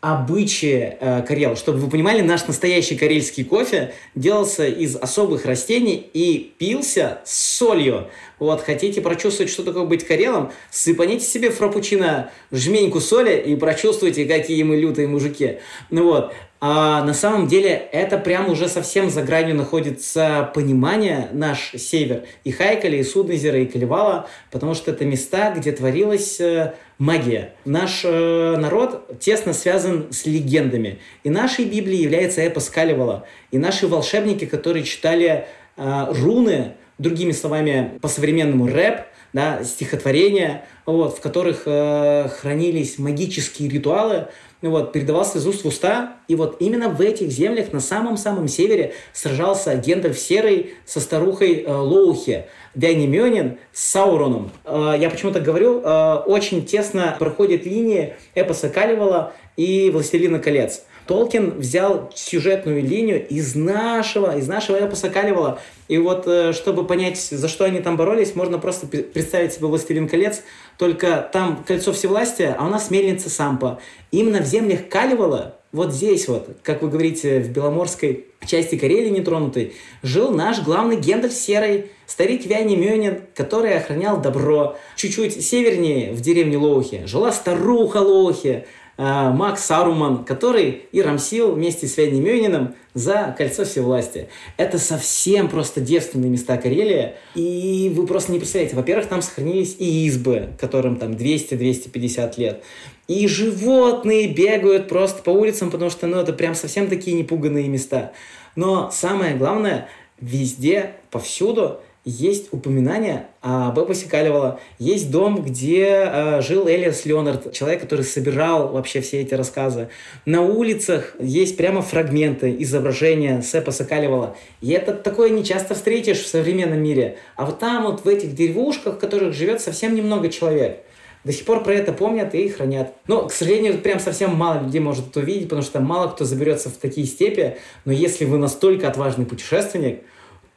обычаи э, Карел. Чтобы вы понимали, наш настоящий карельский кофе делался из особых растений и пился с солью. Вот, хотите прочувствовать, что такое быть карелом, сыпаните себе фрапучино жменьку соли и прочувствуйте, какие мы лютые мужики. Ну вот, а на самом деле это прям уже совсем за гранью находится понимание наш север и Хайкали, и Суднозера, и Калевала, потому что это места, где творилась э, магия. Наш э, народ тесно связан с легендами. И нашей Библией является эпос Калевала. И наши волшебники, которые читали э, руны, другими словами, по-современному рэп, да, стихотворения, вот, в которых э, хранились магические ритуалы, вот, передавался из уст в уста. И вот именно в этих землях, на самом-самом севере, сражался Гендальф Серый со старухой э, Лоухи. Вянемёнин с Сауроном. Э, я почему-то говорю, э, очень тесно проходит линии эпоса Калевала и Властелина колец. Толкин взял сюжетную линию из нашего, из нашего эпоса Калевала. И вот, э, чтобы понять, за что они там боролись, можно просто представить себе «Властелин колец», только там кольцо всевластия, а у нас мельница Сампа. Именно в землях Калевала, вот здесь вот, как вы говорите, в Беломорской части Карелии нетронутой, жил наш главный Гендальф Серый, старик Вяни Мёнин, который охранял добро. Чуть-чуть севернее, в деревне Лоухи, жила старуха Лоухи, Макс Саруман, который и рамсил вместе с Венемёниным за кольцо всевластия. Это совсем просто девственные места Карелии, и вы просто не представляете. Во-первых, там сохранились и избы, которым там 200-250 лет. И животные бегают просто по улицам, потому что, ну, это прям совсем такие непуганные места. Но самое главное, везде, повсюду есть упоминание об эпосе Калевала. Есть дом, где э, жил Элиас Леонард, человек, который собирал вообще все эти рассказы. На улицах есть прямо фрагменты, изображения с эпоса. И это такое не часто встретишь в современном мире. А вот там вот в этих деревушках, в которых живет совсем немного человек, до сих пор про это помнят и хранят. Но, к сожалению, прям совсем мало людей может это увидеть, потому что мало кто заберется в такие степи. Но если вы настолько отважный путешественник,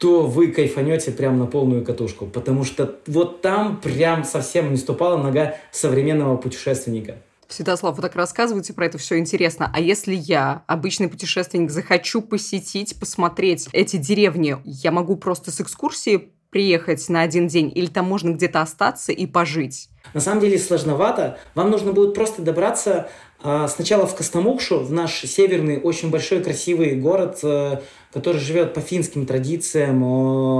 то вы кайфанете прям на полную катушку, потому что вот там прям совсем не ступала нога современного путешественника. Святослав, вы так рассказываете про это все интересно. А если я, обычный путешественник, захочу посетить, посмотреть эти деревни, я могу просто с экскурсии приехать на один день, или там можно где-то остаться и пожить? На самом деле сложновато. Вам нужно будет просто добраться сначала в Костомукшу, в наш северный, очень большой, красивый город, э, который живет по финским традициям,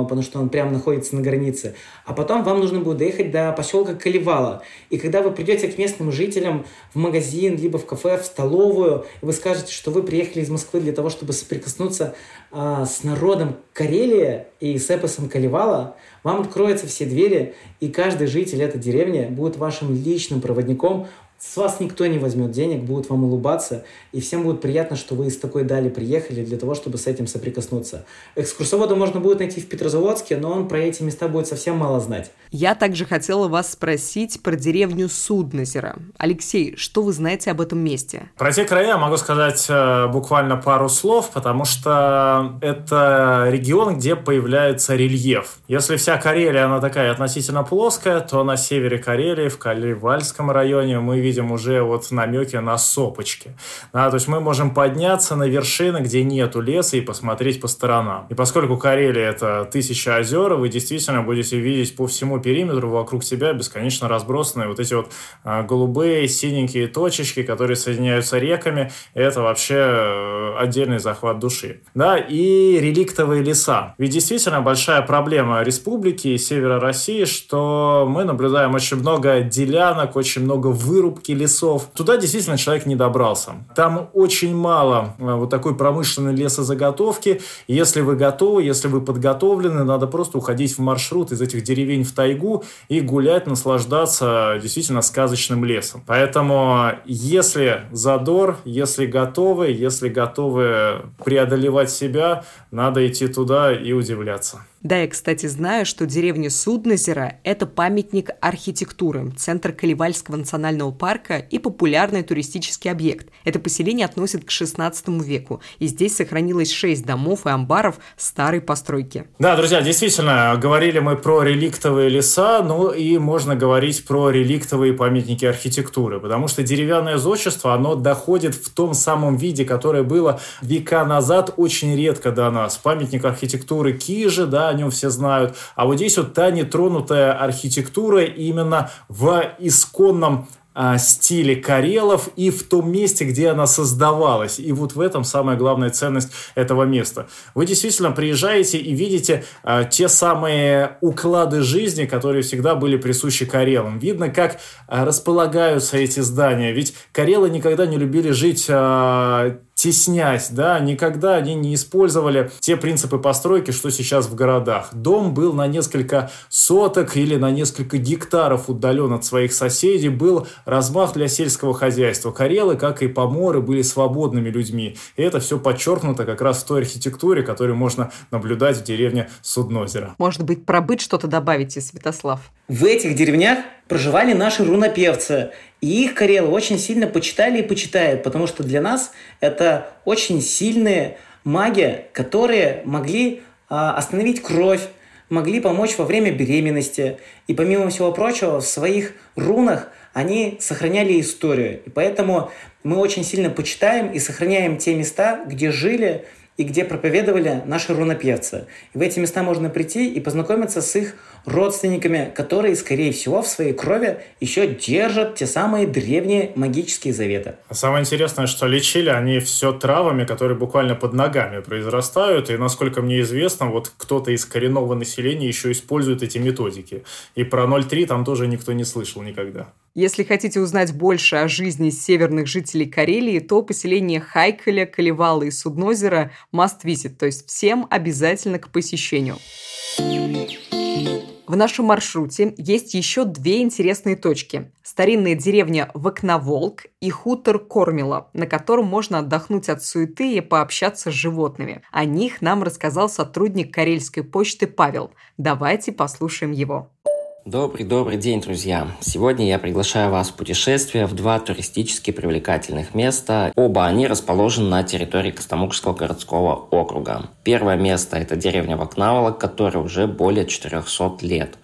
потому что он прямо находится на границе. А потом вам нужно будет доехать до поселка Каливала. И когда вы придете к местным жителям в магазин, либо в кафе, в столовую, вы скажете, что вы приехали из Москвы для того, чтобы соприкоснуться а, с народом Карелии и с эпосом Каливала, вам откроются все двери, и каждый житель этой деревни будет вашим личным проводником с вас никто не возьмет денег, будут вам улыбаться, и всем будет приятно, что вы из такой дали приехали для того, чтобы с этим соприкоснуться. Экскурсовода можно будет найти в Петрозаводске, но он про эти места будет совсем мало знать. Я также хотела вас спросить про деревню Суднозеро. Алексей, что вы знаете об этом месте? Про те края могу сказать э, буквально пару слов, потому что это регион, где появляется рельеф. Если вся Карелия, она такая относительно плоская, то на севере Карелии, в Каливальском районе мы видим видим уже вот намеки на сопочки. Да, то есть мы можем подняться на вершины, где нету леса и посмотреть по сторонам. И поскольку Карелия это тысяча озер, вы действительно будете видеть по всему периметру вокруг себя бесконечно разбросанные вот эти вот а, голубые, синенькие точечки, которые соединяются реками. Это вообще э, отдельный захват души. Да, и реликтовые леса. Ведь действительно большая проблема республики и севера России, что мы наблюдаем очень много делянок, очень много выруб вырубки лесов. Туда действительно человек не добрался. Там очень мало э, вот такой промышленной лесозаготовки. Если вы готовы, если вы подготовлены, надо просто уходить в маршрут из этих деревень в тайгу и гулять, наслаждаться действительно сказочным лесом. Поэтому если задор, если готовы, если готовы преодолевать себя, надо идти туда и удивляться. Да, я, кстати, знаю, что деревня Суднозеро – это памятник архитектуры, центр Каливальского национального парка и популярный туристический объект. Это поселение относит к XVI веку, и здесь сохранилось шесть домов и амбаров старой постройки. Да, друзья, действительно, говорили мы про реликтовые леса, ну и можно говорить про реликтовые памятники архитектуры, потому что деревянное зодчество, оно доходит в том самом виде, которое было века назад очень редко до нас. Памятник архитектуры Кижи, да, о нем все знают. А вот здесь вот та нетронутая архитектура именно в исконном а, стиле Карелов и в том месте, где она создавалась. И вот в этом самая главная ценность этого места. Вы действительно приезжаете и видите а, те самые уклады жизни, которые всегда были присущи Карелам. Видно, как а, располагаются эти здания. Ведь Карелы никогда не любили жить а, теснясь, да, никогда они не использовали те принципы постройки, что сейчас в городах. Дом был на несколько соток или на несколько гектаров удален от своих соседей, был размах для сельского хозяйства. Карелы, как и поморы, были свободными людьми. И это все подчеркнуто как раз в той архитектуре, которую можно наблюдать в деревне Суднозеро. Может быть, про быт что-то добавите, Святослав? В этих деревнях проживали наши рунопевцы. И их карелы очень сильно почитали и почитают, потому что для нас это очень сильные маги, которые могли а, остановить кровь, могли помочь во время беременности. И помимо всего прочего, в своих рунах они сохраняли историю. И поэтому мы очень сильно почитаем и сохраняем те места, где жили и где проповедовали наши рунопевцы. И в эти места можно прийти и познакомиться с их родственниками, которые, скорее всего, в своей крови еще держат те самые древние магические заветы. А самое интересное, что лечили они все травами, которые буквально под ногами произрастают, и, насколько мне известно, вот кто-то из коренного населения еще использует эти методики. И про 0,3 там тоже никто не слышал никогда. Если хотите узнать больше о жизни северных жителей Карелии, то поселение Хайкаля, Калевала и Суднозера must visit, то есть всем обязательно к посещению. В нашем маршруте есть еще две интересные точки. Старинная деревня Вокноволк и хутор Кормила, на котором можно отдохнуть от суеты и пообщаться с животными. О них нам рассказал сотрудник Карельской почты Павел. Давайте послушаем его. Добрый-добрый день, друзья! Сегодня я приглашаю вас в путешествие в два туристически привлекательных места. Оба они расположены на территории Костомукшского городского округа. Первое место – это деревня Вокнаволок, которая уже более 400 лет.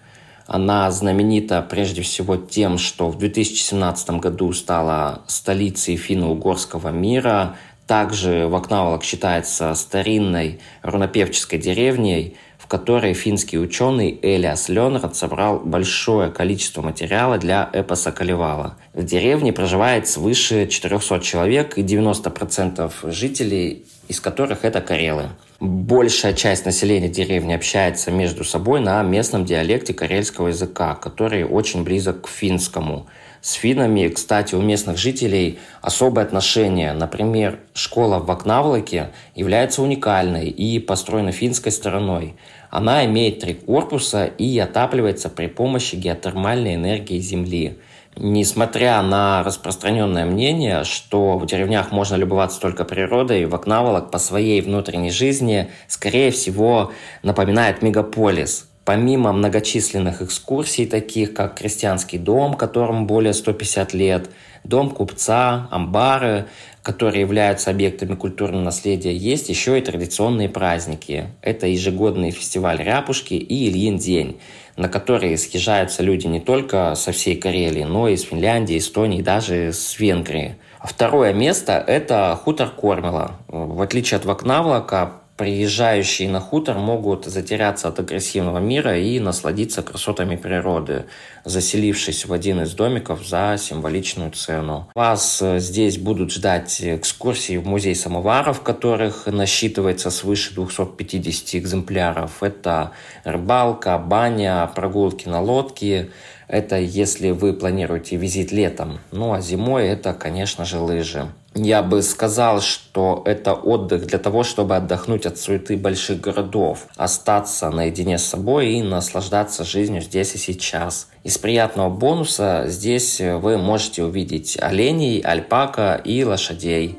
Она знаменита прежде всего тем, что в 2017 году стала столицей финно-угорского мира – Также Вакнаволок считается старинной рунопевческой деревней, в которой финский ученый Элиас Ленрад собрал большое количество материала для эпоса Калевала. В деревне проживает свыше 400 человек и 90% жителей из которых это карелы. Большая часть населения деревни общается между собой на местном диалекте карельского языка, который очень близок к финскому. С финами, кстати, у местных жителей особое отношение. Например, школа в Вакнавлаке является уникальной и построена финской стороной. Она имеет три корпуса и отапливается при помощи геотермальной энергии Земли. Несмотря на распространенное мнение, что в деревнях можно любоваться только природой, Вакнаволок по своей внутренней жизни, скорее всего, напоминает мегаполис. Помимо многочисленных экскурсий, таких как крестьянский дом, которому более 150 лет, дом купца, амбары, которые являются объектами культурного наследия, есть еще и традиционные праздники. Это ежегодный фестиваль Ряпушки и Ильин день, на которые съезжаются люди не только со всей Карелии, но и из Финляндии, Эстонии, даже с Венгрии. Второе место – это хутор Кормила. В отличие от Вакнавлака, приезжающие на хутор могут затеряться от агрессивного мира и насладиться красотами природы, заселившись в один из домиков за символичную цену. Вас э, здесь будут ждать экскурсии в музей самоваров, которых насчитывается свыше 250 экземпляров. Это рыбалка, баня, прогулки на лодке. Это если вы планируете визит летом. Ну а зимой это, конечно же, лыжи. Я бы сказал, что это отдых для того, чтобы отдохнуть от суеты больших городов, остаться наедине с собой и наслаждаться жизнью здесь и сейчас. Из приятного бонуса здесь вы можете увидеть оленей, альпака и лошадей.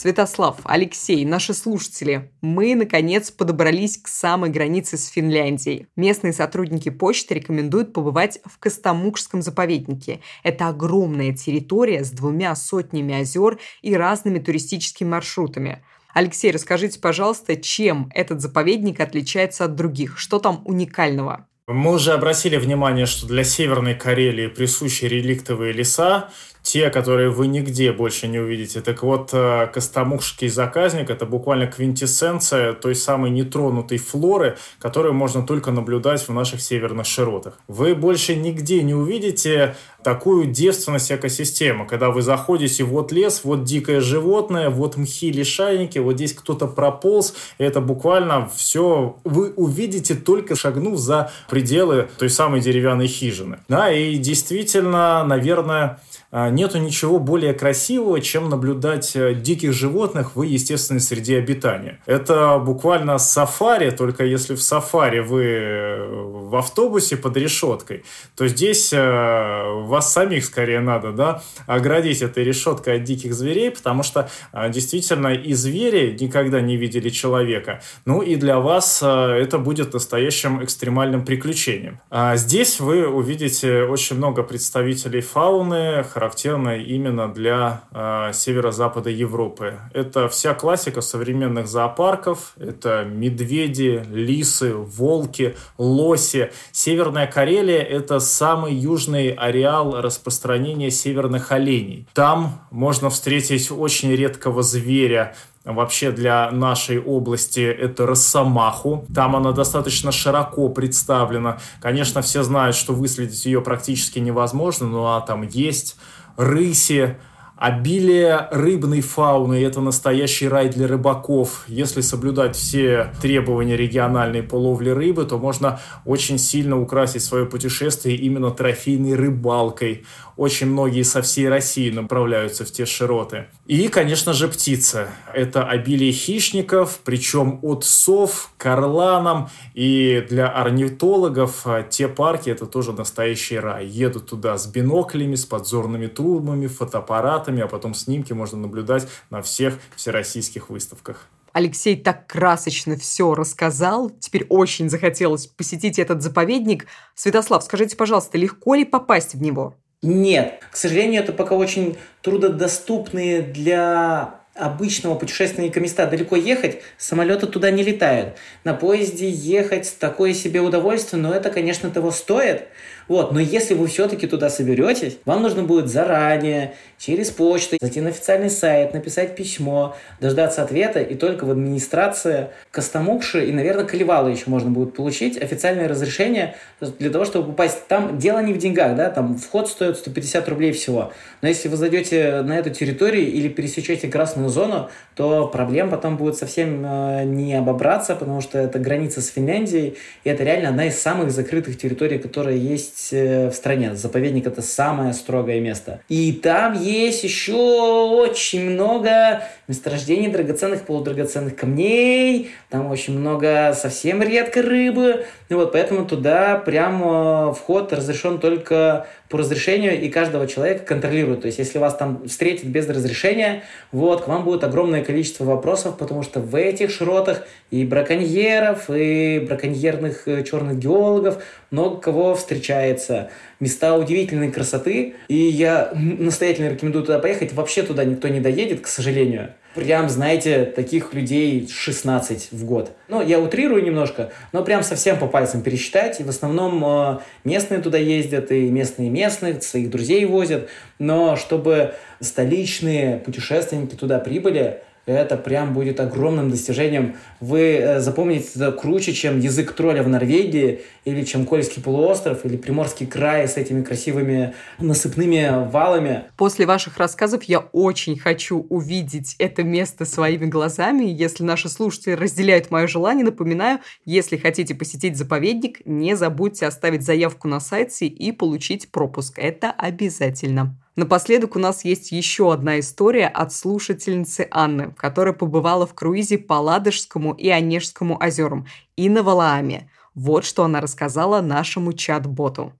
Святослав, Алексей, наши слушатели, мы, наконец, подобрались к самой границе с Финляндией. Местные сотрудники почты рекомендуют побывать в Костомукшском заповеднике. Это огромная территория с двумя сотнями озер и разными туристическими маршрутами. Алексей, расскажите, пожалуйста, чем этот заповедник отличается от других? Что там уникального? Мы уже обратили внимание, что для Северной Карелии присущи реликтовые леса, те, которые вы нигде больше не увидите. Так вот, э, Костомукшский заказник – это буквально квинтэссенция той самой нетронутой флоры, которую можно только наблюдать в наших северных широтах. Вы больше нигде не увидите такую девственность экосистемы, когда вы заходите, вот лес, вот дикое животное, вот мхи, лишайники, вот здесь кто-то прополз, это буквально все вы увидите только шагнув за пределы той самой деревянной хижины. Да, и действительно, наверное, нету ничего более красивого, чем наблюдать э, диких животных в естественной среде обитания. Это буквально сафари, только если в сафари вы э, в автобусе под решеткой, то здесь э, вас самих скорее надо да, оградить этой решеткой от диких зверей, потому что действительно и звери никогда не видели человека. Ну и для вас это будет настоящим экстремальным приключением. А здесь вы увидите очень много представителей фауны, характерная именно для э, северо-запада Европы. Это вся классика современных зоопарков. Это медведи, лисы, волки, лоси. Северная Карелия – это самый южный ареал распространения северных оленей. Там можно встретить очень редкого зверя, вообще для нашей области это Росомаху. Там она достаточно широко представлена. Конечно, все знают, что выследить ее практически невозможно, но она там есть. Рыси, Обилие рыбной фауны – это настоящий рай для рыбаков. Если соблюдать все требования региональной половли рыбы, то можно очень сильно украсить свое путешествие именно трофейной рыбалкой. Очень многие со всей России направляются в те широты. И, конечно же, птица. Это обилие хищников, причем от сов к орланам. И для орнитологов а, те парки – это тоже настоящий рай. Едут туда с биноклями, с подзорными трубами, фотоаппаратами а потом снимки можно наблюдать на всех всероссийских выставках. Алексей так красочно все рассказал. Теперь очень захотелось посетить этот заповедник. Святослав, скажите, пожалуйста, легко ли попасть в него? Нет, к сожалению, это пока очень трудодоступные для обычного путешественника места далеко ехать, самолеты туда не летают. На поезде ехать такое себе удовольствие, но это, конечно, того стоит. Вот, но если вы все-таки туда соберетесь, вам нужно будет заранее, через почту, зайти на официальный сайт, написать письмо, дождаться ответа, и только в администрации Костомукши и, наверное, Колевала еще можно будет получить официальное разрешение для того, чтобы попасть. Там дело не в деньгах, да, там вход стоит 150 рублей всего. Но если вы зайдете на эту территорию или пересечете красную зону, то проблем потом будет совсем э, не обобраться, потому что это граница с Финляндией, и это реально одна из самых закрытых территорий, которая есть есть э, в стране. Заповедник это самое строгое место. И там есть еще очень много месторождений драгоценных, полудрагоценных камней. Там очень много совсем редкой рыбы. И вот поэтому туда прям вход разрешен только по разрешению, и каждого человека контролируют. То есть, если вас там встретят без разрешения, вот, к вам будет огромное количество вопросов, потому что в этих широтах и браконьеров, и браконьерных э, черных геологов много кого встречается. Места удивительной красоты, и я настоятельно рекомендую туда поехать. Вообще туда никто не доедет, к сожалению. Прям, знаете, таких людей 16 в год. Ну, я утрирую немножко, но прям совсем по пальцам пересчитать. И в основном э, местные туда ездят, и местные местных, своих друзей возят. Но чтобы столичные путешественники туда прибыли, это прям будет огромным достижением. Вы э, запомните это круче, чем язык тролля в Норвегии, или чем Кольский полуостров, или Приморский край с этими красивыми насыпными валами. После ваших рассказов я очень хочу увидеть это место своими глазами. Если наши слушатели разделяют мое желание, напоминаю, если хотите посетить заповедник, не забудьте оставить заявку на сайте и получить пропуск. Это обязательно. Напоследок у нас есть еще одна история от слушательницы Анны, которая побывала в круизе по Ладожскому и Онежскому озерам и на Валааме. Вот что она рассказала нашему чат-боту.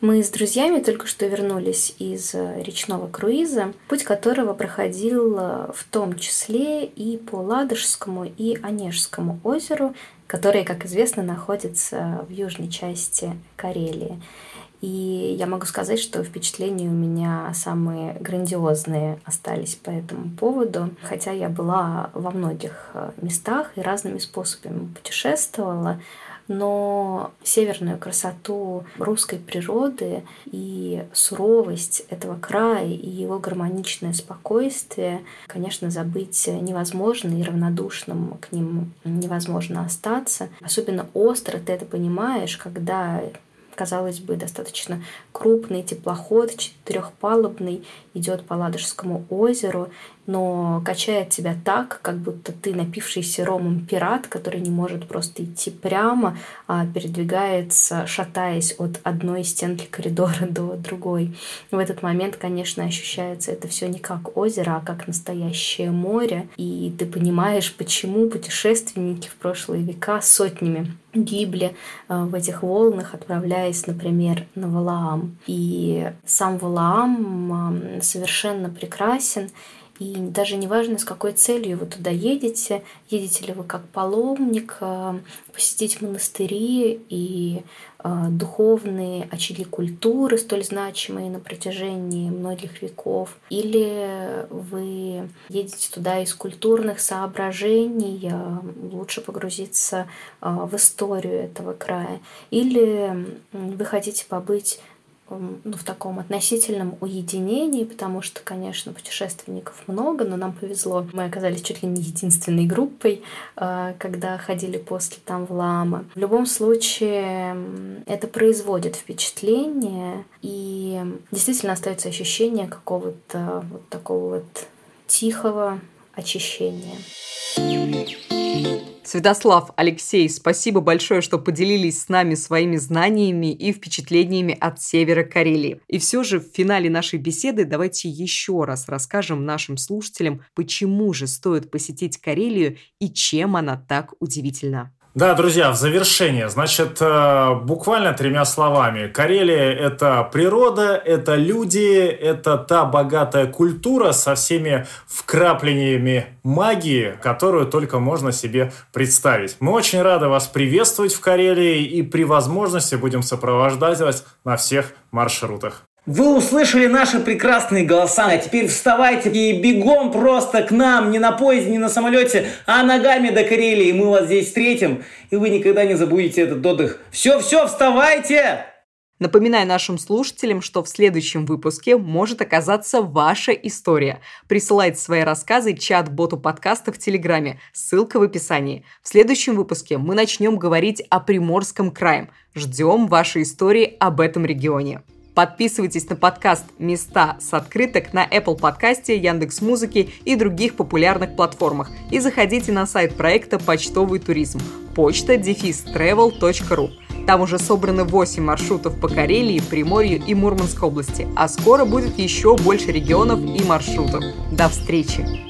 Мы с друзьями только что вернулись из э, речного круиза, путь которого проходил э, в том числе и по Ладожскому и Онежскому озеру, которые, как известно, находятся в южной части Карелии. И я могу сказать, что впечатления у меня самые грандиозные остались по этому поводу. Хотя я была во многих э, местах и разными способами путешествовала, но северную красоту русской природы и суровость этого края и его гармоничное спокойствие, конечно, забыть невозможно и равнодушным к ним невозможно остаться. Особенно остро ты это понимаешь, когда казалось бы, достаточно крупный теплоход, четырехпалубный, идет по Ладожскому озеру, но качает тебя так, как будто ты напившийся ромом пират, который не может просто идти прямо, а передвигается, шатаясь от одной стенки коридора до другой. В этот момент, конечно, ощущается это все не как озеро, а как настоящее море, и ты понимаешь, почему путешественники в прошлые века сотнями гибли э, в этих волнах, отправляясь, например, на Валаам. И сам Валаам совершенно прекрасен, и даже не важно, с какой целью вы туда едете. Едете ли вы как паломник, э, посетить монастыри и э, духовные очаги культуры, столь значимые на протяжении многих веков. Или вы едете туда из культурных соображений, э, лучше погрузиться в историю этого края. Или вы хотите побыть ну, в таком относительном уединении, потому что, конечно, путешественников много, но нам повезло. Мы оказались чуть ли не единственной группой, а, когда ходили после там в Лама. В любом случае, это производит впечатление, и действительно остается ощущение какого-то вот такого вот тихого очищения. Святослав, Алексей, спасибо большое, что поделились с нами своими знаниями и впечатлениями от севера Карелии. И все же в финале нашей беседы давайте еще раз расскажем нашим слушателям, почему же стоит посетить Карелию и чем она так удивительна. Да, друзья, в завершение, значит, э, буквально тремя словами. Карелия – это природа, это люди, это та богатая культура со всеми вкраплениями магии, которую только можно себе представить. Мы очень рады вас приветствовать в Карелии и при возможности будем сопровождать вас на всех маршрутах. Вы услышали наши прекрасные голоса, а теперь вставайте и бегом просто к нам, не на поезде, не на самолете, а ногами до Карелии. Мы вас здесь встретим, и вы никогда не забудете этот отдых. Все-все, вставайте! Напоминаю нашим слушателям, что в следующем выпуске может оказаться ваша история. Присылайте свои рассказы чат-боту подкаста в Телеграме. Ссылка в описании. В следующем выпуске мы начнем говорить о Приморском крае. Ждем ваши истории об этом регионе. Подписывайтесь на подкаст «Места с открыток» на Apple подкасте, Яндекс Музыки и других популярных платформах. И заходите на сайт проекта «Почтовый туризм» почта дефис travel.ru. Там уже собраны 8 маршрутов по Карелии, Приморью и Мурманской области, а скоро будет еще больше регионов и маршрутов. До встречи!